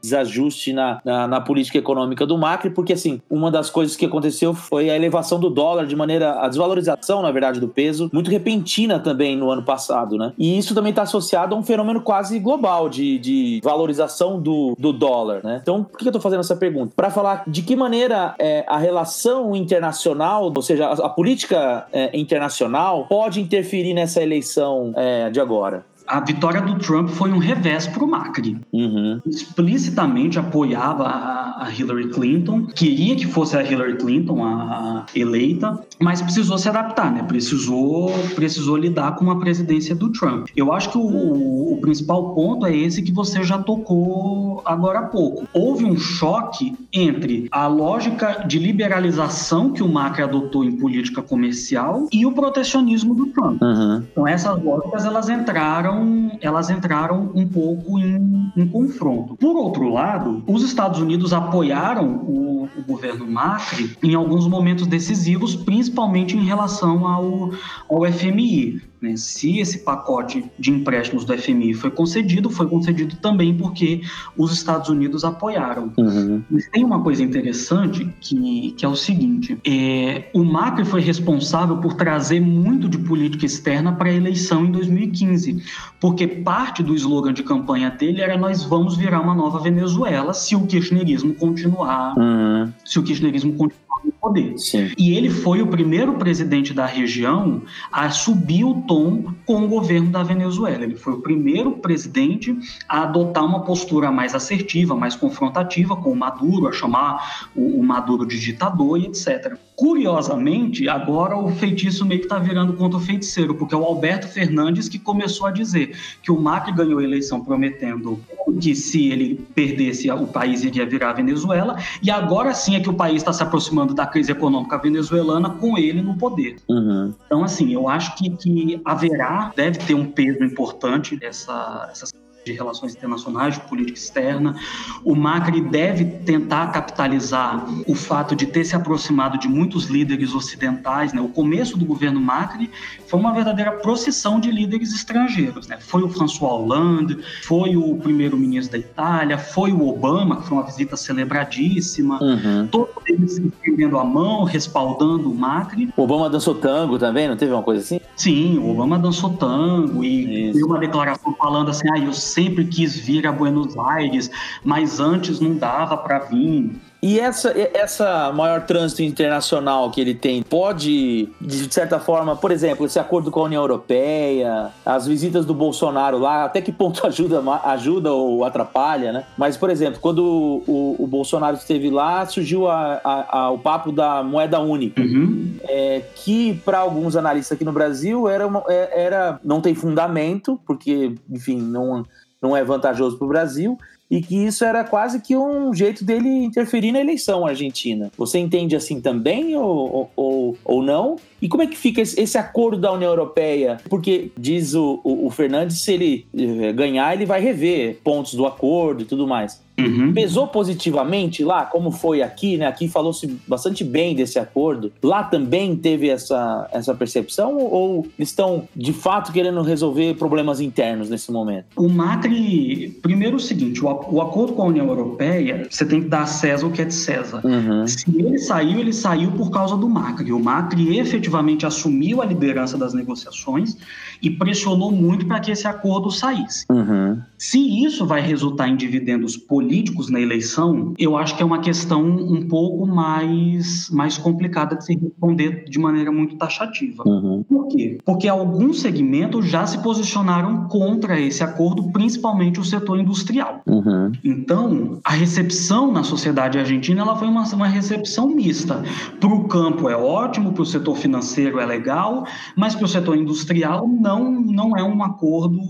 desajuste na, na, na, política econômica do Macri, porque, assim, uma das coisas que aconteceu foi a elevação do dólar de maneira, a desvalorização, na verdade, do peso, muito repentina também no ano passado, né? E isso também está associado a um fenômeno quase global de, de valorização do, do dólar, né? Né? Então, por que eu estou fazendo essa pergunta? Para falar de que maneira é, a relação internacional, ou seja, a, a política é, internacional, pode interferir nessa eleição é, de agora a vitória do Trump foi um revés para o Macri. Uhum. Explicitamente apoiava a, Hillary Clinton, queria que fosse a Hillary Clinton a, eleita, mas precisou se adaptar, né? Precisou, precisou lidar com a presidência do Trump. Eu acho que o, o principal ponto é esse que você já tocou agora há pouco. Houve um choque entre a lógica de liberalização que o Macri adotou em política comercial e o protecionismo do Trump. Uhum. Então essas lógicas elas entraram elas entraram um pouco em, em confronto. Por outro lado, os Estados Unidos apoiaram o, o governo Macri em alguns momentos decisivos, principalmente em relação ao, ao FMI. Né? Se esse pacote de empréstimos do FMI foi concedido, foi concedido também porque os Estados Unidos apoiaram. Uhum. Mas tem uma coisa interessante que, que é o seguinte: é, o Macri foi responsável por trazer muito de política externa para a eleição em 2015, porque parte do slogan de campanha dele era nós vamos virar uma nova Venezuela se o kirchnerismo continuar, uhum. se o kirchnerismo continuar poder. Sim. E ele foi o primeiro presidente da região a subir o tom com o governo da Venezuela. Ele foi o primeiro presidente a adotar uma postura mais assertiva, mais confrontativa com o Maduro, a chamar o, o Maduro de ditador e etc. Curiosamente, agora o feitiço meio que está virando contra o feiticeiro, porque é o Alberto Fernandes que começou a dizer que o Macri ganhou a eleição prometendo que se ele perdesse o país iria virar a Venezuela, e agora sim é que o país está se aproximando da crise econômica venezuelana com ele no poder. Uhum. Então, assim, eu acho que, que haverá, deve ter um peso importante essa, essa de relações internacionais, de política externa. O Macri deve tentar capitalizar o fato de ter se aproximado de muitos líderes ocidentais. Né? O começo do governo Macri foi uma verdadeira procissão de líderes estrangeiros. Né? Foi o François Hollande, foi o primeiro-ministro da Itália, foi o Obama, que foi uma visita celebradíssima. Uhum. Todos eles estendendo a mão, respaldando o Macri. O Obama dançou tango também, não teve uma coisa assim? Sim, o Obama dançou tango e deu uma declaração falando assim, ah, eu sempre quis vir a Buenos Aires, mas antes não dava para vir. E essa, essa maior trânsito internacional que ele tem pode, de certa forma, por exemplo, esse acordo com a União Europeia, as visitas do Bolsonaro lá, até que ponto *laughs* ajuda, ajuda ou atrapalha, né? Mas, por exemplo, quando o, o Bolsonaro esteve lá, surgiu a, a, a, o papo da moeda única, uhum. é, que para alguns analistas aqui no Brasil era, uma, é, era não tem fundamento, porque, enfim, não, não é vantajoso para o Brasil e que isso era quase que um jeito dele interferir na eleição argentina. Você entende assim também ou, ou, ou não? E como é que fica esse acordo da União Europeia? Porque diz o, o, o Fernandes, se ele eh, ganhar, ele vai rever pontos do acordo e tudo mais. Uhum. pesou positivamente lá, como foi aqui, né? Aqui falou-se bastante bem desse acordo. Lá também teve essa, essa percepção ou estão de fato querendo resolver problemas internos nesse momento? O Macri, primeiro o seguinte, o, o acordo com a União Europeia, você tem que dar a César o que é de César. Uhum. Se ele saiu, ele saiu por causa do Macri. O Macri efetivamente assumiu a liderança das negociações e pressionou muito para que esse acordo saísse. Uhum. Se isso vai resultar em dividendos políticos na eleição, eu acho que é uma questão um pouco mais, mais complicada de se responder de maneira muito taxativa. Uhum. Por quê? Porque alguns segmentos já se posicionaram contra esse acordo, principalmente o setor industrial. Uhum. Então, a recepção na sociedade argentina ela foi uma, uma recepção mista. Para o campo é ótimo, para o setor financeiro é legal, mas para o setor industrial não, não é um acordo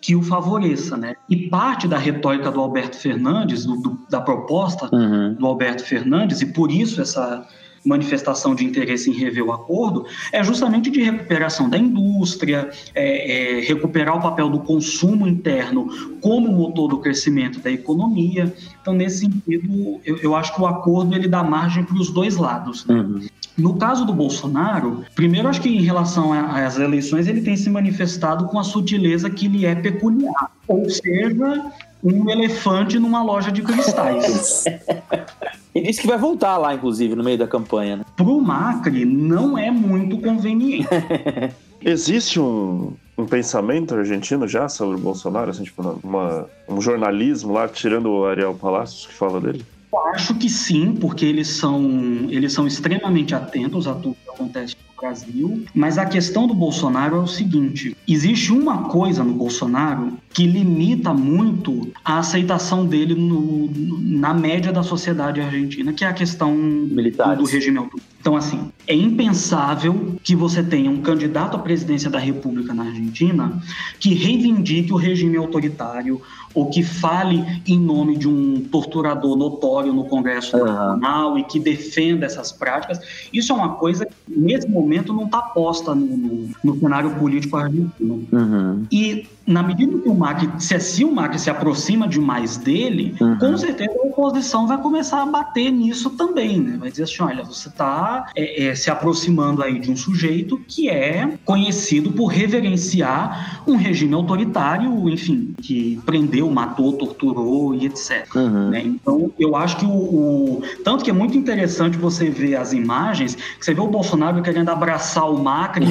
que o favoreça. Né? E parte da retórica do Alberto Fernandes, do, do, da proposta uhum. do Alberto Fernandes, e por isso essa manifestação de interesse em rever o acordo é justamente de recuperação da indústria, é, é, recuperar o papel do consumo interno como motor do crescimento da economia. Então, nesse sentido, eu, eu acho que o acordo ele dá margem para os dois lados. Né? Uhum. No caso do Bolsonaro, primeiro acho que em relação às eleições ele tem se manifestado com a sutileza que lhe é peculiar, ou seja, um elefante numa loja de cristais. *laughs* E disse que vai voltar lá, inclusive, no meio da campanha. Né? Pro Macri, não é muito conveniente. *laughs* Existe um, um pensamento argentino já sobre o Bolsonaro, assim, tipo, uma, um jornalismo lá, tirando o Ariel Palacios, que fala dele? Acho que sim, porque eles são, eles são extremamente atentos a tudo acontece Brasil. Mas a questão do Bolsonaro é o seguinte: existe uma coisa no Bolsonaro que limita muito a aceitação dele no, na média da sociedade argentina, que é a questão Militares. do regime autoritário. Então, assim, é impensável que você tenha um candidato à presidência da República na Argentina que reivindique o regime autoritário ou que fale em nome de um torturador notório no Congresso uhum. Nacional e que defenda essas práticas. Isso é uma coisa que, nesse momento, não está posta no, no, no, cenário político argentino. Uhum. E na medida que o Macri, se, se o Macri se aproxima demais dele, uhum. com certeza a oposição vai começar a bater nisso também, né? Vai dizer assim, olha, você está é, é, se aproximando aí de um sujeito que é conhecido por reverenciar um regime autoritário, enfim, que prendeu, matou, torturou e etc. Uhum. Né? Então, eu acho que o, o, Tanto que é muito interessante você ver as imagens, que você vê o Bolsonaro querendo abraçar o Macri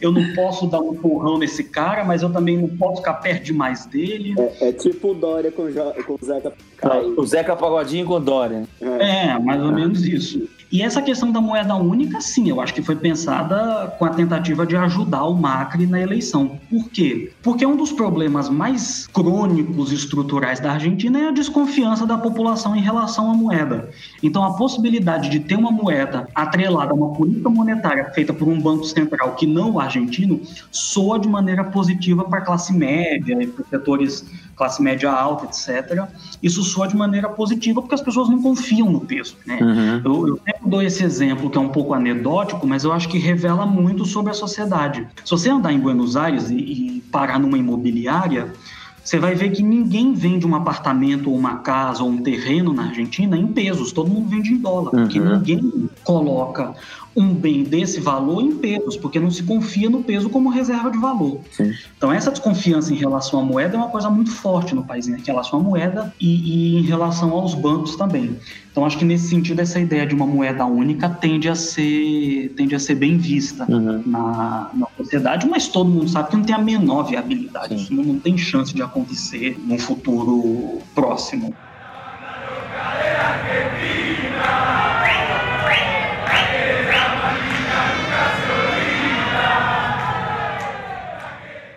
eu não posso dar um porrão nesse cara, mas eu também não posso ficar perto demais dele. É, é tipo o Dória com, com o Zeca O Zeca Pagodinho com o Dória. É, é mais ou menos isso. E essa questão da moeda única, sim, eu acho que foi pensada com a tentativa de ajudar o Macri na eleição. Por quê? Porque um dos problemas mais crônicos estruturais da Argentina é a desconfiança da população em relação à moeda. Então, a possibilidade de ter uma moeda atrelada a uma política monetária feita por um banco central que não o argentino soa de maneira positiva para a classe média e para setores classe média alta, etc. Isso soa de maneira positiva porque as pessoas não confiam no peso. Né? Uhum. Eu, eu sempre dou esse exemplo que é um pouco anedótico, mas eu acho que revela muito sobre a sociedade. Se você andar em Buenos Aires e, e parar numa imobiliária, você vai ver que ninguém vende um apartamento ou uma casa ou um terreno na Argentina em pesos, todo mundo vende em dólar, uhum. porque ninguém coloca um bem desse valor em pesos, porque não se confia no peso como reserva de valor. Sim. Então, essa desconfiança em relação à moeda é uma coisa muito forte no país, né? em relação à moeda e, e, em relação aos bancos também. Então, acho que nesse sentido, essa ideia de uma moeda única tende a ser, tende a ser bem vista uhum. na, na sociedade, mas todo mundo sabe que não tem a menor viabilidade, Sim. isso não, não tem chance de acontecer num futuro próximo.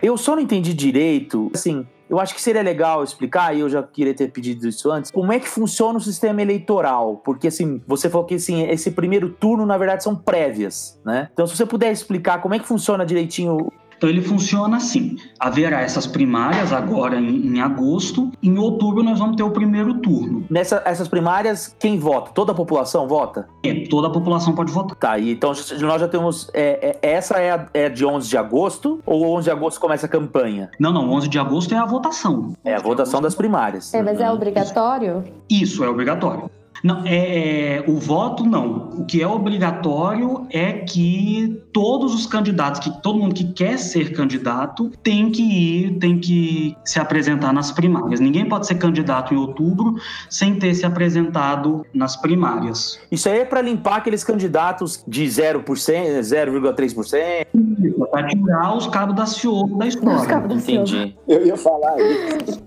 Eu só não entendi direito, assim, eu acho que seria legal explicar, e eu já queria ter pedido isso antes, como é que funciona o sistema eleitoral. Porque, assim, você falou que assim, esse primeiro turno, na verdade, são prévias, né? Então, se você puder explicar como é que funciona direitinho Então ele funciona assim: haverá essas primárias agora em, em, agosto, em outubro nós vamos ter o primeiro turno. Nessas essas primárias, quem vota? Toda a população vota? É, toda a população pode votar. Tá, e então nós já temos. É, é, essa é, a, é de 11 de agosto ou 11 de agosto começa a campanha? Não, não, 11 de agosto é a votação. É a votação das primárias. É, mas é obrigatório? Isso, é obrigatório. Não, é, é, o voto não. O que é obrigatório é que todos os candidatos, que todo mundo que quer ser candidato, tem que ir, tem que se apresentar nas primárias. Ninguém pode ser candidato em outubro sem ter se apresentado nas primárias. Isso aí é para limpar aqueles candidatos de 0%, 0,3%? Isso, para tirar os cabos da Ciolo da história. Entendi. Eu ia falar isso.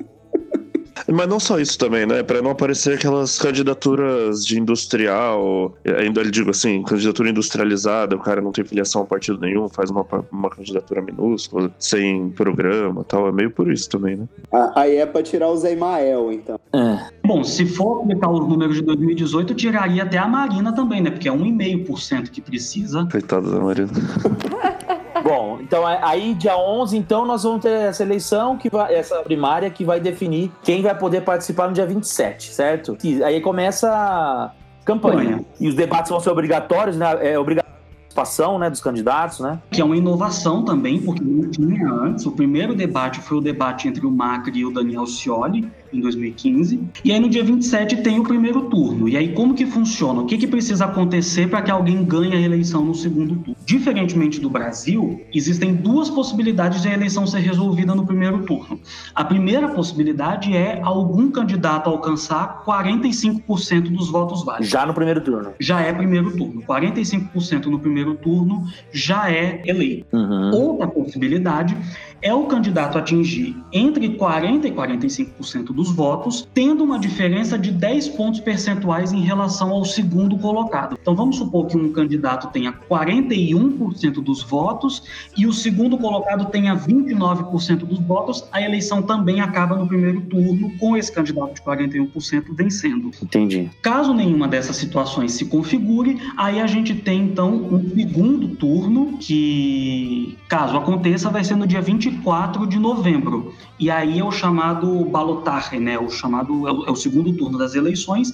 Mas não só isso também, né? Para não aparecer aquelas candidaturas de industrial, ainda lhe digo assim, candidatura industrializada, o cara não tem filiação a partido nenhum, faz uma, uma candidatura minúscula, sem programa tal. É meio por isso também, né? Aí é pra tirar o Zé Mael, então. É. Bom, se for aplicar os números de 2018, tiraria até a Marina também, né? Porque é 1,5% que precisa. Coitada da Marina. *laughs* Bom, então aí dia 11, então nós vamos ter essa eleição que vai essa primária que vai definir quem vai poder participar no dia 27, certo? E aí começa a campanha. E os debates vão ser obrigatórios, né? É obrigatório participação né, dos candidatos, né? Que é uma inovação também, porque não tinha antes. O primeiro debate foi o debate entre o Macri e o Daniel Scioli, em 2015. E aí no dia 27 tem o primeiro turno. E aí como que funciona? O que, que precisa acontecer para que alguém ganhe a eleição no segundo turno? Diferentemente do Brasil, existem duas possibilidades de a eleição ser resolvida no primeiro turno. A primeira possibilidade é algum candidato alcançar 45% dos votos válidos. Já no primeiro turno. Já é primeiro turno. 45% no primeiro turno já é eleito. Uhum. Outra possibilidade é o candidato atingir entre 40% e 45% dos votos, tendo uma diferença de 10 pontos percentuais em relação ao segundo colocado. Então vamos supor que um candidato tenha 41% dos votos e o segundo colocado tenha 29% dos votos, a eleição também acaba no primeiro turno com esse candidato de 41% vencendo. Entendi. Caso nenhuma dessas situações se configure, aí a gente tem então um segundo turno que, caso aconteça, vai ser no dia 20 24 de novembro. E aí é o chamado balotage, né? O chamado é o, é o segundo turno das eleições.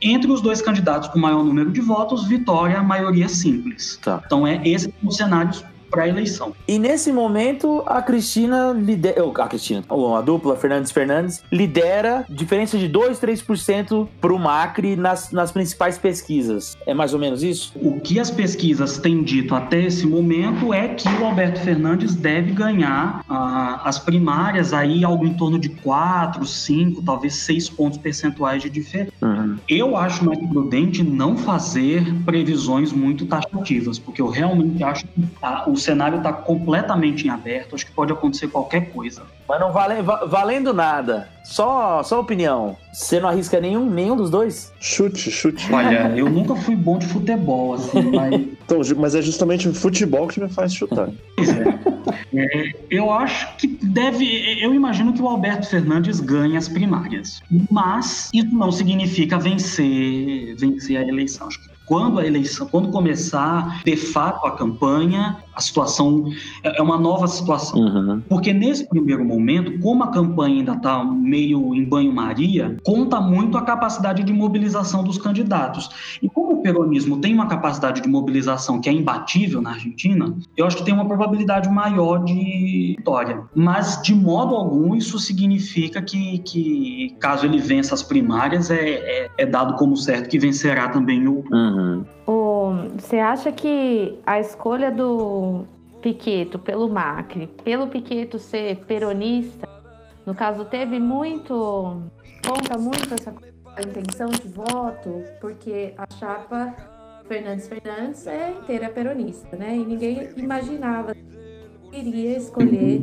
Entre os dois candidatos com maior número de votos, vitória, maioria simples. Tá. Então é esse o cenário para a eleição. E nesse momento, a Cristina lidera. A Cristina, a dupla Fernandes Fernandes lidera diferença de 2, 3% para o Macri nas, nas principais pesquisas. É mais ou menos isso? O que as pesquisas têm dito até esse momento é que o Alberto Fernandes deve ganhar ah, as primárias aí algo em torno de 4, 5, talvez 6 pontos percentuais de diferença. Uhum. Eu acho mais prudente não fazer previsões muito taxativas, porque eu realmente acho que ah, os cenário está completamente em aberto, acho que pode acontecer qualquer coisa. Mas não vale, valendo nada. Só, só opinião. Você não arrisca nenhum, nenhum dos dois? Chute, chute. Olha, eu nunca fui bom de futebol, assim, *laughs* mas. Então, mas é justamente o futebol que me faz chutar. É. É, eu acho que deve. Eu imagino que o Alberto Fernandes ganhe as primárias. Mas isso não significa vencer, vencer a eleição. Acho que quando a eleição, quando começar de fato a campanha, a situação é, é uma nova situação. Uhum. Porque nesse primeiro momento, como a campanha ainda está meio em banho-maria, conta muito a capacidade de mobilização dos candidatos. E como o peronismo tem uma capacidade de mobilização que é imbatível na Argentina, eu acho que tem uma probabilidade maior de vitória. Mas, de modo algum, isso significa que, que caso ele vença as primárias, é, é, é dado como certo que vencerá também o. Uhum. O, você acha que a escolha do Piqueto pelo Macri, pelo Piqueto ser peronista, no caso teve muito, conta muito essa intenção de voto, porque a chapa Fernandes Fernandes é inteira peronista, né? E ninguém imaginava que iria escolher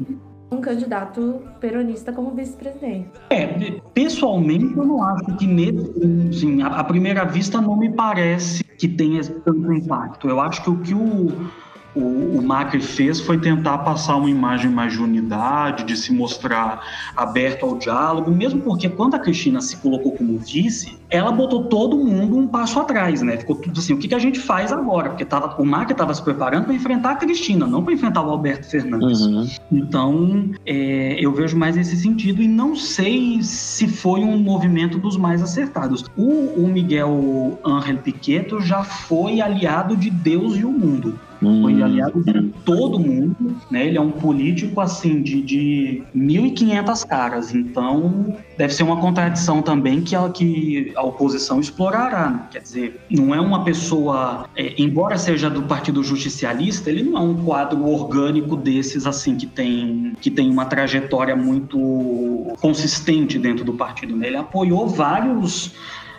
um candidato peronista como vice-presidente. É, pessoalmente eu não acho que nesse, assim, à primeira vista não me parece que tenha tanto impacto. Eu acho que o que o, o, o, Macri fez foi tentar passar uma imagem mais de unidade, de se mostrar aberto ao diálogo, mesmo porque quando a Cristina se colocou como vice, ela botou todo mundo um passo atrás, né? Ficou tudo assim, o que, que a gente faz agora? Porque tava, o Macri estava se preparando para enfrentar a Cristina, não para enfrentar o Alberto Fernandes. Uhum. Então, é, eu vejo mais nesse sentido e não sei se foi um movimento dos mais acertados. O, o Miguel Ángel Piqueto já foi aliado de Deus e o mundo. Foi hum. aliado de todo mundo, né? Ele é um político, assim, de, de 1.500 caras. Então, deve ser uma contradição também que a, que a oposição explorará. Né? Quer dizer, não é uma pessoa... É, embora seja do Partido Justicialista, ele não é um quadro orgânico desses, assim, que tem, que tem uma trajetória muito consistente dentro do partido. Né? Ele apoiou vários...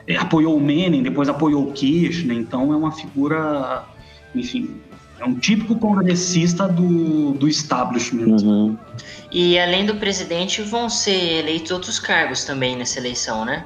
É, apoiou o Menem, depois apoiou o Kirchner, então é uma figura, enfim, é um típico congressista do, do establishment. Uhum. E além do presidente, vão ser eleitos outros cargos também nessa eleição, né?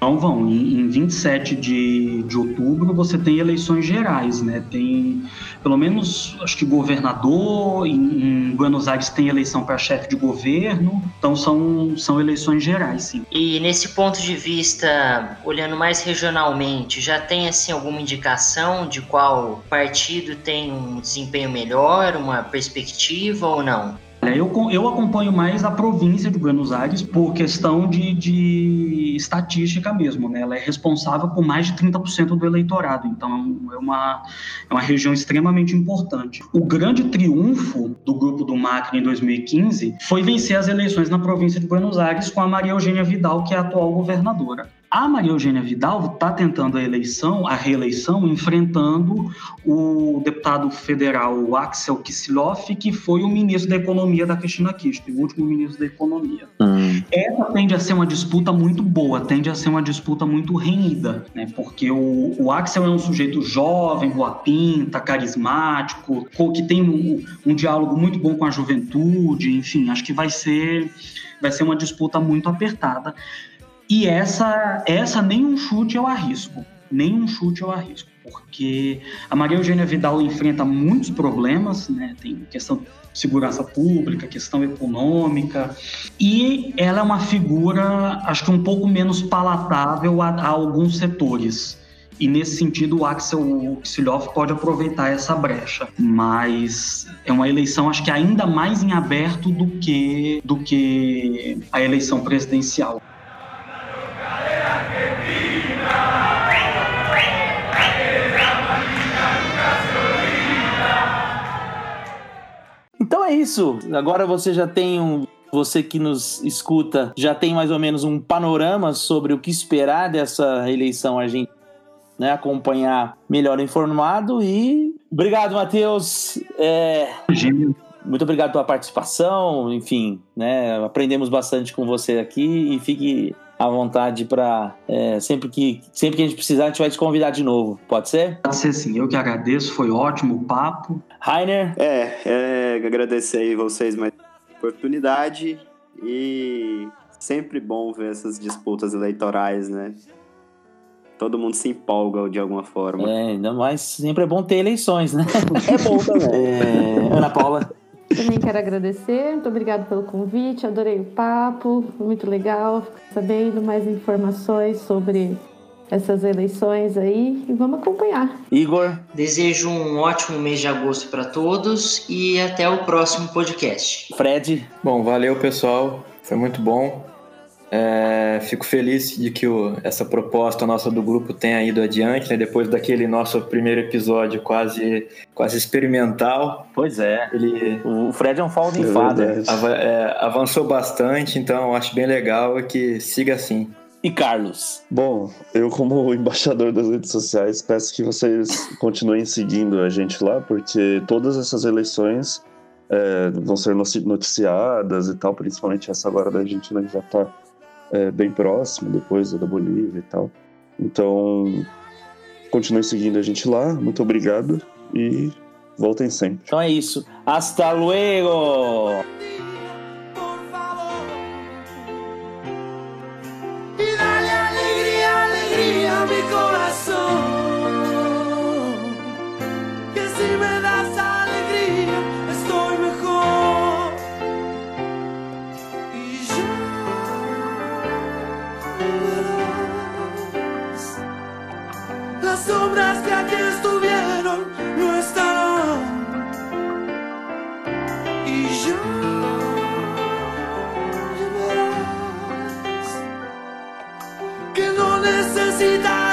Não vão. Em, em 27 de, de outubro você tem eleições gerais, né? Tem pelo menos, acho que governador, em, em Buenos Aires tem eleição para chefe de governo, então são, são eleições gerais, sim. E nesse ponto de vista, olhando mais regionalmente, já tem assim alguma indicação de qual partido tem um desempenho melhor, uma perspectiva ou não? Eu, eu acompanho mais a província de Buenos Aires por questão de, de estatística mesmo, né? Ela é responsável por mais de 30% do eleitorado, então é uma, é uma região extremamente importante. O grande triunfo do grupo do Macri em 2015 foi vencer as eleições na província de Buenos Aires com a Maria Eugênia Vidal, que é a atual governadora. A Maria Eugênia Vidal está tentando a eleição, a reeleição, enfrentando o deputado federal Axel Kicillof, que foi o ministro da Economia da Cristina Kirchner, o último ministro da Economia. Hum. Essa tende a ser uma disputa muito boa, tende a ser uma disputa muito renhida, né? porque o, o Axel é um sujeito jovem, boa pinta, carismático, que tem um, um diálogo muito bom com a juventude, enfim, acho que vai ser, vai ser uma disputa muito apertada. E essa, essa nenhum chute eu arrisco. Nenhum chute eu arrisco. Porque a Maria Eugênia Vidal enfrenta muitos problemas, né? Tem questão de segurança pública, questão econômica, e ela é uma figura, acho que um pouco menos palatável a, a alguns setores. E nesse sentido, o Axel Kicillof pode aproveitar essa brecha. Mas é uma eleição, acho que ainda mais em aberto do que, do que a eleição presidencial. Então é isso. Agora você já tem um. Você que nos escuta já tem mais ou menos um panorama sobre o que esperar dessa eleição argentina, né? Acompanhar melhor informado e. Obrigado, Matheus. É... Muito obrigado pela participação. Enfim, né? Aprendemos bastante com você aqui e fique à vontade para é, sempre que sempre que a gente precisar a gente vai te convidar de novo. Pode ser? Pode ser sim. Eu que agradeço. Foi ótimo o papo. Rainer? É, é agradecer aí vocês mais oportunidade e sempre bom ver essas disputas eleitorais, né? Todo mundo se empolga de alguma forma. É, ainda mais sempre é bom ter eleições, né? é bom também. *laughs* É, Ana Paula? Também quero agradecer, muito obrigado pelo convite, adorei o papo, muito legal, sabendo mais informações sobre essas eleições aí. E vamos acompanhar. Igor, desejo um ótimo mês de agosto para todos e até o próximo podcast. Fred, bom, valeu pessoal, foi muito bom. É, fico feliz de que o, essa proposta nossa do grupo tenha ido adiante, né? depois daquele nosso primeiro episódio quase, quase experimental. Pois é. Ele, o Fred é um falso de fada. É, avançou bastante, então acho bem legal que siga assim. E Carlos? Bom, eu como *laughs* embaixador das redes sociais peço que vocês continuem seguindo a gente lá, porque todas essas eleições é, vão ser noticiadas e tal, principalmente essa agora da Argentina que já está é, bem próximo, depois da Bolívia e tal. Então, continue seguindo a gente lá. Muito obrigado e voltem sempre. Então é isso. Hasta luego! Sombras que aquí estuvieron no estarán. Y ya verás que no necesitas